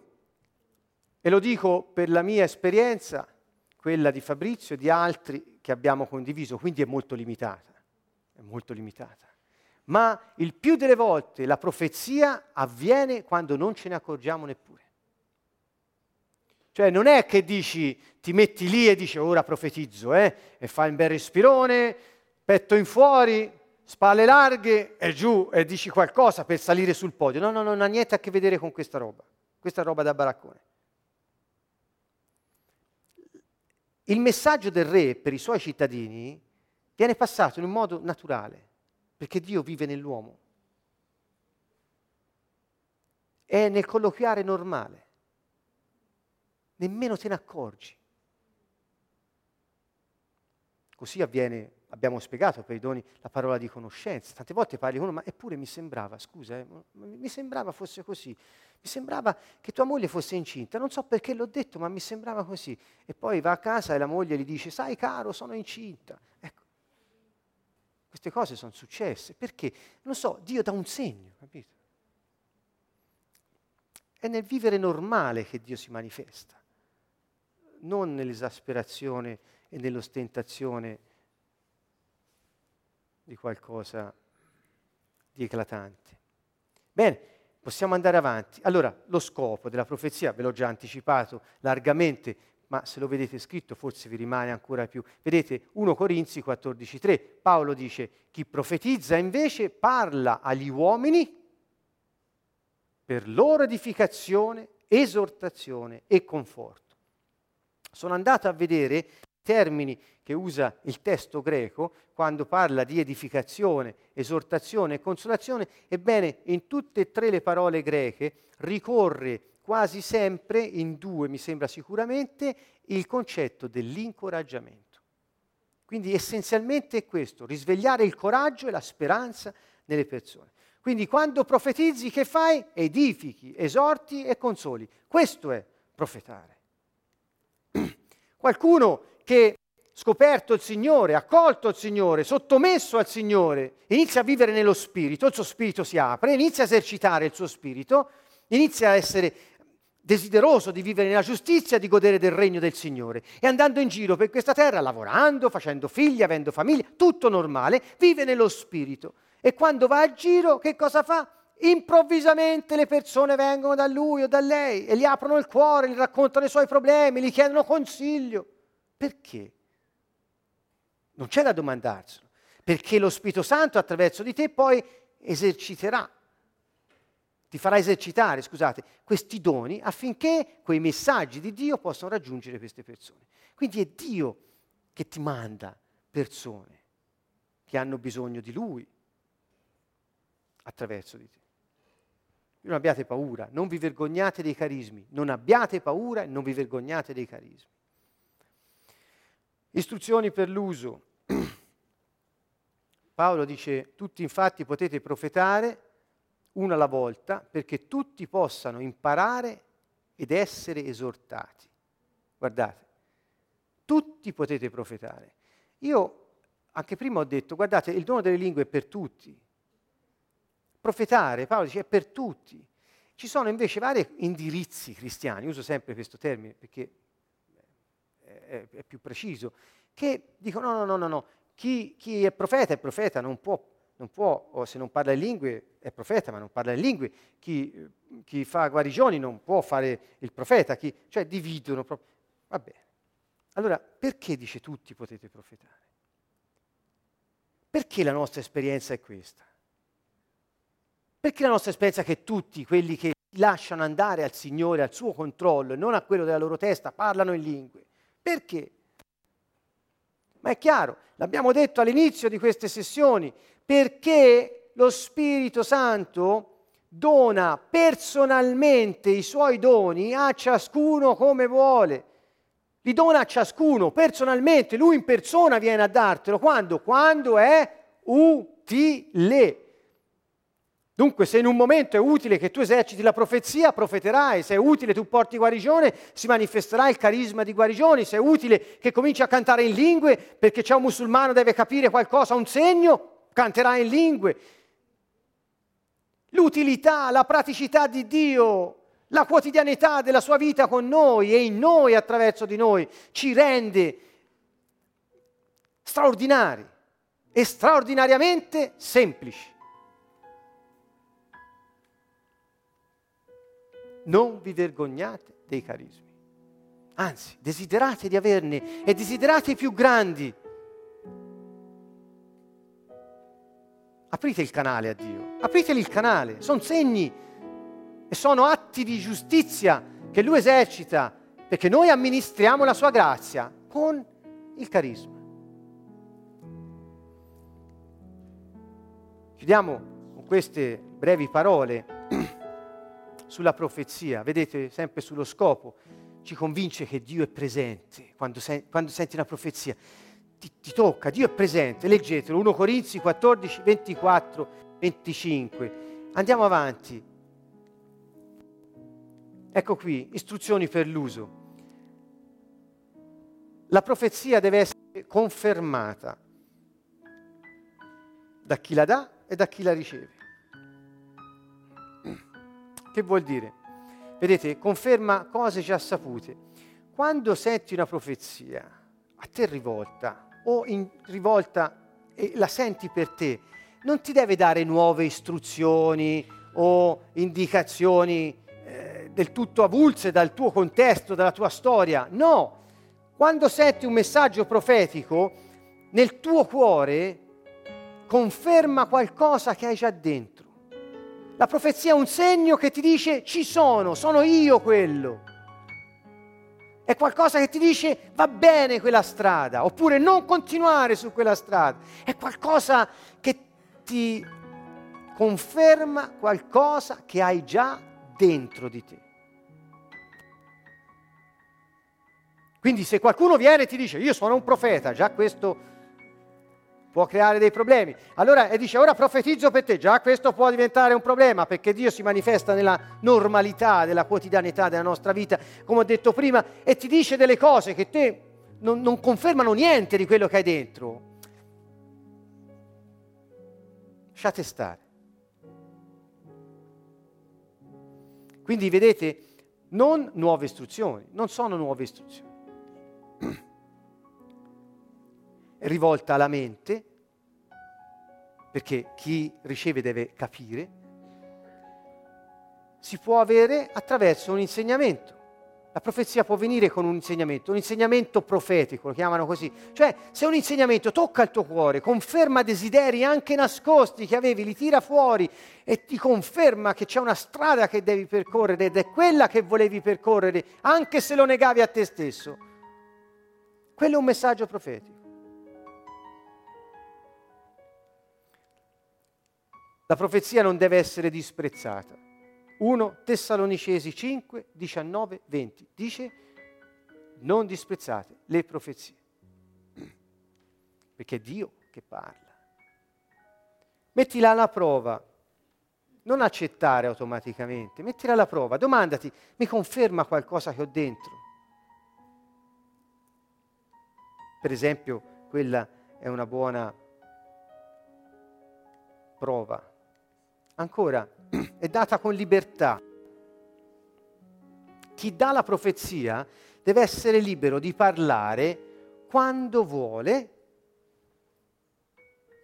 e lo dico per la mia esperienza, quella di Fabrizio e di altri che abbiamo condiviso, quindi è molto limitata, è molto limitata ma il più delle volte la profezia avviene quando non ce ne accorgiamo neppure. Cioè non è che dici, ti metti lì e dici ora profetizzo, eh, e fai un bel respirone, petto in fuori, spalle larghe e giù e dici qualcosa per salire sul podio. No, no, non ha niente a che vedere con questa roba. Questa roba da baraccone. Il messaggio del re per i suoi cittadini viene passato in un modo naturale perché Dio vive nell'uomo. È nel colloquiare normale, nemmeno te ne accorgi. Così avviene, abbiamo spiegato per i doni la parola di conoscenza. Tante volte parli con uno, ma eppure mi sembrava, scusa, eh, mi sembrava fosse così. Mi sembrava che tua moglie fosse incinta. Non so perché l'ho detto, ma mi sembrava così. E poi va a casa e la moglie gli dice, sai caro, sono incinta. Ecco, queste cose sono successe perché, non so, Dio dà un segno, capito? È nel vivere normale che Dio si manifesta, non nell'esasperazione e nell'ostentazione di qualcosa di eclatante. Bene, possiamo andare avanti. Allora, lo scopo della profezia, ve l'ho già anticipato largamente, ma se lo vedete scritto forse vi rimane ancora più. Vedete 1 Corinzi 14:3, Paolo dice, chi profetizza invece parla agli uomini per loro edificazione, esortazione e conforto. Sono andato a vedere i termini che usa il testo greco quando parla di edificazione, esortazione e consolazione, ebbene in tutte e tre le parole greche ricorre quasi sempre in due, mi sembra sicuramente, il concetto dell'incoraggiamento. Quindi essenzialmente è questo, risvegliare il coraggio e la speranza nelle persone. Quindi quando profetizzi che fai? Edifichi, esorti e consoli. Questo è profetare. Qualcuno che scoperto il Signore, accolto il Signore, sottomesso al Signore, inizia a vivere nello Spirito, il suo Spirito si apre, inizia a esercitare il suo Spirito, inizia a essere desideroso di vivere nella giustizia, di godere del regno del Signore. E andando in giro per questa terra, lavorando, facendo figli, avendo famiglia, tutto normale, vive nello spirito. E quando va a giro, che cosa fa? Improvvisamente le persone vengono da lui o da lei e gli aprono il cuore, gli raccontano i suoi problemi, gli chiedono consiglio. Perché? Non c'è da domandarselo. Perché lo Spirito Santo attraverso di te poi eserciterà ti farà esercitare, scusate, questi doni affinché quei messaggi di Dio possano raggiungere queste persone. Quindi è Dio che ti manda persone che hanno bisogno di Lui attraverso di te. Non abbiate paura, non vi vergognate dei carismi, non abbiate paura e non vi vergognate dei carismi. Istruzioni per l'uso. Paolo dice, tutti infatti potete profetare, una alla volta, perché tutti possano imparare ed essere esortati. Guardate, tutti potete profetare. Io anche prima ho detto, guardate, il dono delle lingue è per tutti. Profetare, Paolo dice, è per tutti. Ci sono invece vari indirizzi cristiani, uso sempre questo termine perché è, è più preciso, che dicono no, no, no, no, no. Chi, chi è profeta è profeta, non può non può, o se non parla in lingue è profeta, ma non parla in lingue, chi, chi fa guarigioni non può fare il profeta, chi, cioè dividono proprio. Va bene. Allora, perché dice tutti potete profetare? Perché la nostra esperienza è questa? Perché la nostra esperienza è che tutti quelli che lasciano andare al Signore, al suo controllo e non a quello della loro testa, parlano in lingue? Perché? Ma è chiaro, l'abbiamo detto all'inizio di queste sessioni, perché lo Spirito Santo dona personalmente i suoi doni a ciascuno come vuole. Li dona a ciascuno personalmente, lui in persona viene a dartelo. Quando? Quando è utile. Dunque, se in un momento è utile che tu eserciti la profezia, profeterai. Se è utile tu porti guarigione, si manifesterà il carisma di guarigione. Se è utile che cominci a cantare in lingue perché c'è un musulmano deve capire qualcosa, un segno, canterà in lingue. L'utilità, la praticità di Dio, la quotidianità della sua vita con noi e in noi attraverso di noi ci rende straordinari e straordinariamente semplici. Non vi vergognate dei carismi, anzi desiderate di averne e desiderate i più grandi Aprite il canale a Dio, apriteli il canale, sono segni e sono atti di giustizia che Lui esercita perché noi amministriamo la sua grazia con il carisma. Chiudiamo con queste brevi parole sulla profezia, vedete sempre sullo scopo, ci convince che Dio è presente quando, se- quando senti una profezia ti, ti tocca, Dio è presente, leggetelo, 1 Corinzi 14, 24, 25. Andiamo avanti. Ecco qui, istruzioni per l'uso. La profezia deve essere confermata da chi la dà e da chi la riceve. Che vuol dire? Vedete, conferma cose già sapute. Quando senti una profezia, a te rivolta, o in rivolta e la senti per te, non ti deve dare nuove istruzioni o indicazioni eh, del tutto avulse dal tuo contesto, dalla tua storia. No, quando senti un messaggio profetico, nel tuo cuore conferma qualcosa che hai già dentro. La profezia è un segno che ti dice ci sono, sono io quello. È qualcosa che ti dice va bene quella strada, oppure non continuare su quella strada. È qualcosa che ti conferma qualcosa che hai già dentro di te. Quindi se qualcuno viene e ti dice io sono un profeta, già questo può creare dei problemi. Allora e dice ora profetizzo per te, già questo può diventare un problema perché Dio si manifesta nella normalità della quotidianità della nostra vita, come ho detto prima, e ti dice delle cose che te non, non confermano niente di quello che hai dentro. Lasciate stare. Quindi vedete, non nuove istruzioni, non sono nuove istruzioni. Rivolta alla mente, perché chi riceve deve capire, si può avere attraverso un insegnamento. La profezia può venire con un insegnamento, un insegnamento profetico, lo chiamano così. Cioè, se un insegnamento tocca il tuo cuore, conferma desideri anche nascosti che avevi, li tira fuori e ti conferma che c'è una strada che devi percorrere ed è quella che volevi percorrere, anche se lo negavi a te stesso. Quello è un messaggio profetico. La profezia non deve essere disprezzata. 1 Tessalonicesi 5, 19, 20 dice non disprezzate le profezie, perché è Dio che parla. Mettila alla prova, non accettare automaticamente, mettila alla prova, domandati, mi conferma qualcosa che ho dentro? Per esempio, quella è una buona prova. Ancora, è data con libertà. Chi dà la profezia deve essere libero di parlare quando vuole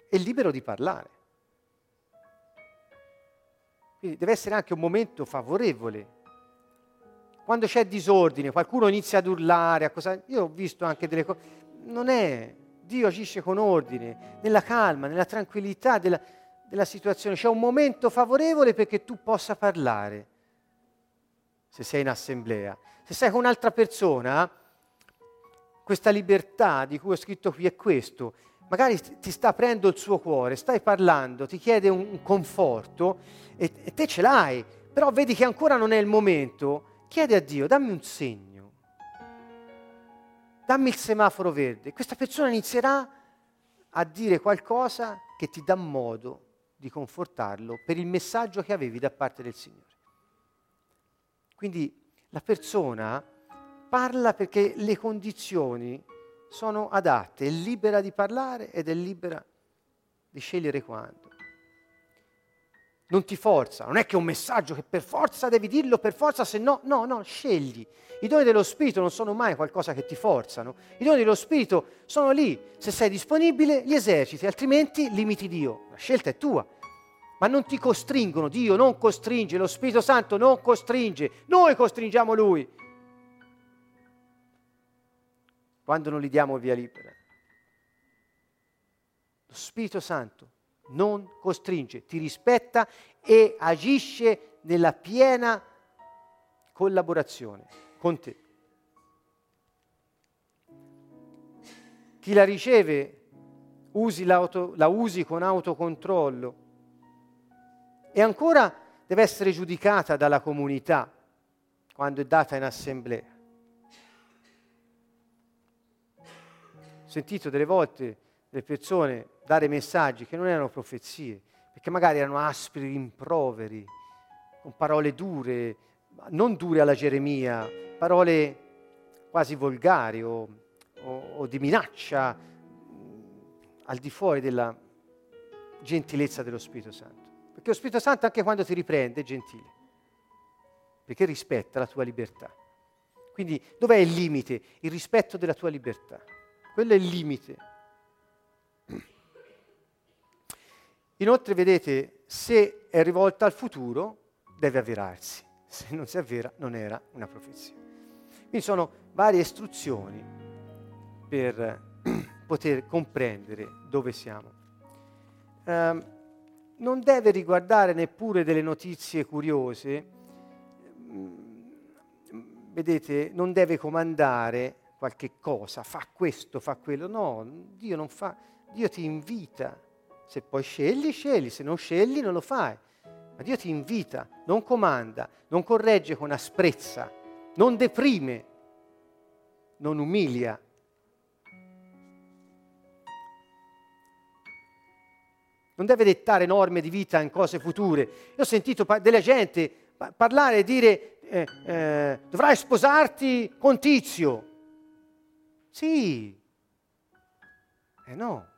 e libero di parlare. Quindi deve essere anche un momento favorevole. Quando c'è disordine, qualcuno inizia ad urlare, a cosa... io ho visto anche delle cose, non è, Dio agisce con ordine, nella calma, nella tranquillità della, della situazione, c'è un momento favorevole perché tu possa parlare, se sei in assemblea. Se sei con un'altra persona, questa libertà di cui ho scritto qui è questo, magari ti sta aprendo il suo cuore, stai parlando, ti chiede un conforto e, e te ce l'hai, però vedi che ancora non è il momento, chiede a Dio, dammi un segno, dammi il semaforo verde. Questa persona inizierà a dire qualcosa che ti dà modo di confortarlo per il messaggio che avevi da parte del Signore. Quindi la persona parla perché le condizioni sono adatte, è libera di parlare ed è libera di scegliere quando. Non ti forza, non è che è un messaggio che per forza devi dirlo, per forza, se no, no, no, scegli. I doni dello Spirito non sono mai qualcosa che ti forzano. I doni dello Spirito sono lì. Se sei disponibile, li eserciti, altrimenti limiti Dio. La scelta è tua. Ma non ti costringono, Dio non costringe, lo Spirito Santo non costringe, noi costringiamo Lui. Quando non gli diamo via libera. Lo Spirito Santo non costringe, ti rispetta e agisce nella piena collaborazione con te. Chi la riceve usi la usi con autocontrollo e ancora deve essere giudicata dalla comunità quando è data in assemblea. Ho sentito delle volte le persone dare messaggi che non erano profezie, perché magari erano aspri rimproveri, con parole dure, non dure alla Geremia, parole quasi volgari o, o, o di minaccia al di fuori della gentilezza dello Spirito Santo. Perché lo Spirito Santo anche quando ti riprende è gentile, perché rispetta la tua libertà. Quindi dov'è il limite? Il rispetto della tua libertà. Quello è il limite. Inoltre, vedete, se è rivolta al futuro, deve avverarsi se non si avvera non era una profezia. Quindi sono varie istruzioni per poter comprendere dove siamo. Um, non deve riguardare neppure delle notizie curiose, mm, vedete, non deve comandare qualche cosa, fa questo, fa quello, no, Dio non fa, Dio ti invita, se poi scegli, scegli, se non scegli non lo fai. Ma Dio ti invita, non comanda, non corregge con asprezza, non deprime, non umilia. Non deve dettare norme di vita in cose future. Io ho sentito pa- della gente pa- parlare e dire eh, eh, dovrai sposarti con tizio. Sì. Eh no.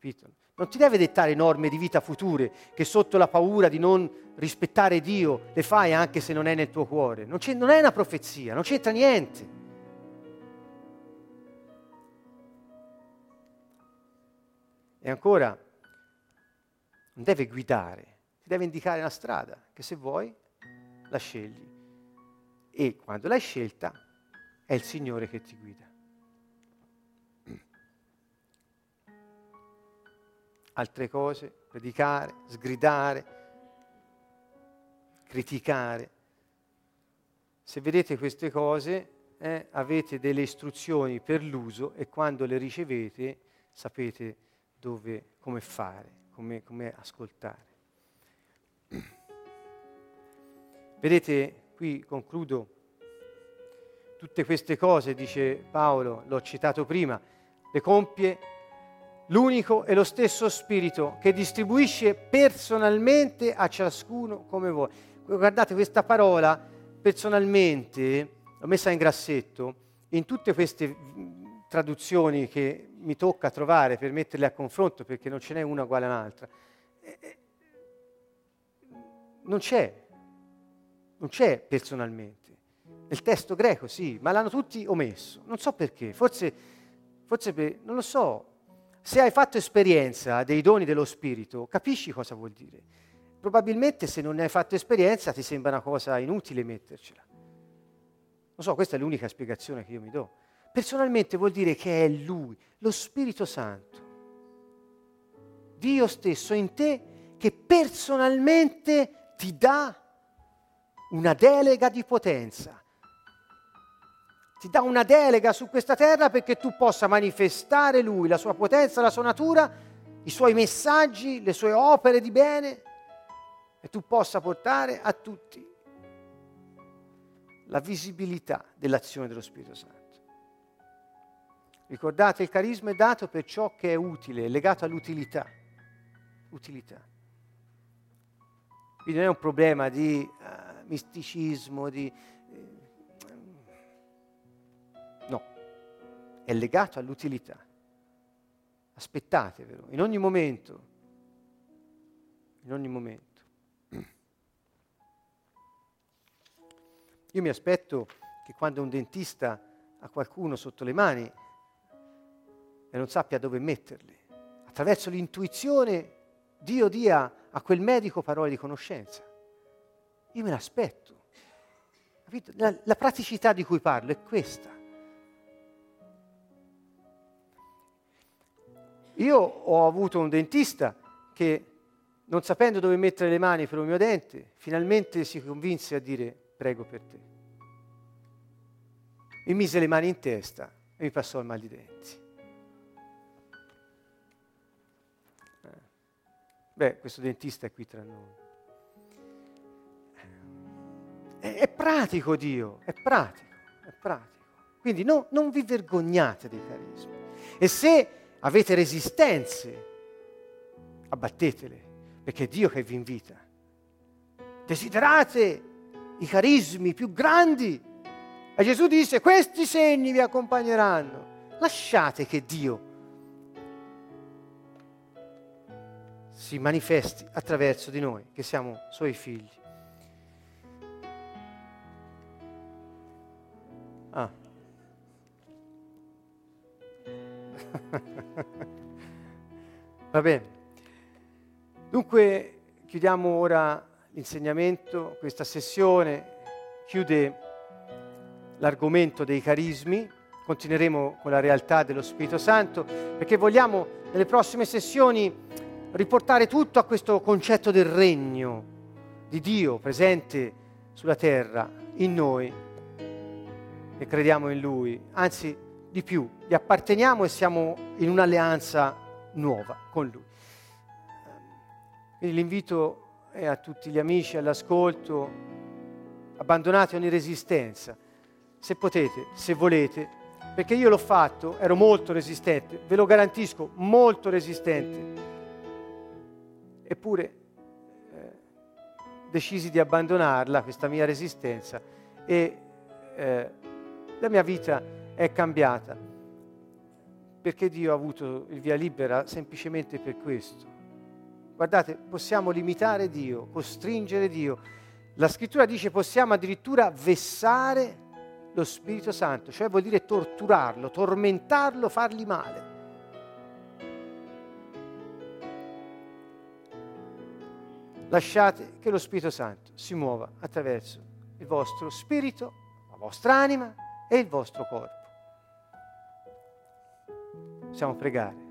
Capito? non ti deve dettare norme di vita future che sotto la paura di non rispettare Dio le fai anche se non è nel tuo cuore. Non, non è una profezia, non c'entra niente. E ancora, non deve guidare, ti deve indicare una strada che se vuoi la scegli. e quando l'hai scelta è il Signore che ti guida. Altre cose, predicare, sgridare, criticare. Se vedete queste cose, eh, avete delle istruzioni per l'uso e quando le ricevete sapete dove, come fare, come, come ascoltare. Vedete, qui concludo, tutte queste cose, dice Paolo, l'ho citato prima, le compie l'unico e lo stesso Spirito che distribuisce personalmente a ciascuno come vuole. Guardate questa parola, personalmente, l'ho messa in grassetto, in tutte queste traduzioni che mi tocca trovare per metterle a confronto, perché non ce n'è una uguale all'altra, eh, eh, non c'è non c'è personalmente. Nel testo greco sì, ma l'hanno tutti omesso. Non so perché, forse, forse per, non lo so. Se hai fatto esperienza dei doni dello Spirito, capisci cosa vuol dire. Probabilmente se non ne hai fatto esperienza ti sembra una cosa inutile mettercela. Non so, questa è l'unica spiegazione che io mi do. Personalmente vuol dire che è Lui, lo Spirito Santo, Dio stesso in te, che personalmente ti dà una delega di potenza. Ti dà una delega su questa terra perché tu possa manifestare Lui, la sua potenza, la sua natura, i suoi messaggi, le sue opere di bene e tu possa portare a tutti la visibilità dell'azione dello Spirito Santo. Ricordate, il carisma è dato per ciò che è utile, è legato all'utilità. Utilità. Quindi non è un problema di uh, misticismo, di... è legato all'utilità. Aspettatevelo, in ogni momento, in ogni momento. Io mi aspetto che quando un dentista ha qualcuno sotto le mani e non sappia dove metterli, attraverso l'intuizione Dio dia a quel medico parole di conoscenza. Io me l'aspetto. La, la praticità di cui parlo è questa. Io ho avuto un dentista che, non sapendo dove mettere le mani per un mio dente, finalmente si convinse a dire prego per te. Mi mise le mani in testa e mi passò il mal di denti. Eh. Beh, questo dentista è qui tra noi. È, è pratico Dio, è pratico, è pratico. Quindi no, non vi vergognate dei carismi. E se avete resistenze, abbattetele, perché è Dio che vi invita. Desiderate i carismi più grandi. E Gesù disse, questi segni vi accompagneranno. Lasciate che Dio si manifesti attraverso di noi, che siamo suoi figli. Va bene. Dunque chiudiamo ora l'insegnamento, questa sessione chiude l'argomento dei carismi, continueremo con la realtà dello Spirito Santo perché vogliamo nelle prossime sessioni riportare tutto a questo concetto del regno di Dio presente sulla terra, in noi e crediamo in Lui, anzi di più, gli apparteniamo e siamo in un'alleanza nuova con Lui. Quindi l'invito è a tutti gli amici all'ascolto, abbandonate ogni resistenza, se potete, se volete, perché io l'ho fatto, ero molto resistente, ve lo garantisco, molto resistente, eppure eh, decisi di abbandonarla, questa mia resistenza, e eh, la mia vita è cambiata, perché Dio ha avuto il via libera semplicemente per questo. Guardate, possiamo limitare Dio, costringere Dio. La scrittura dice possiamo addirittura vessare lo Spirito Santo, cioè vuol dire torturarlo, tormentarlo, fargli male. Lasciate che lo Spirito Santo si muova attraverso il vostro spirito vostra anima e il vostro corpo. Possiamo pregare.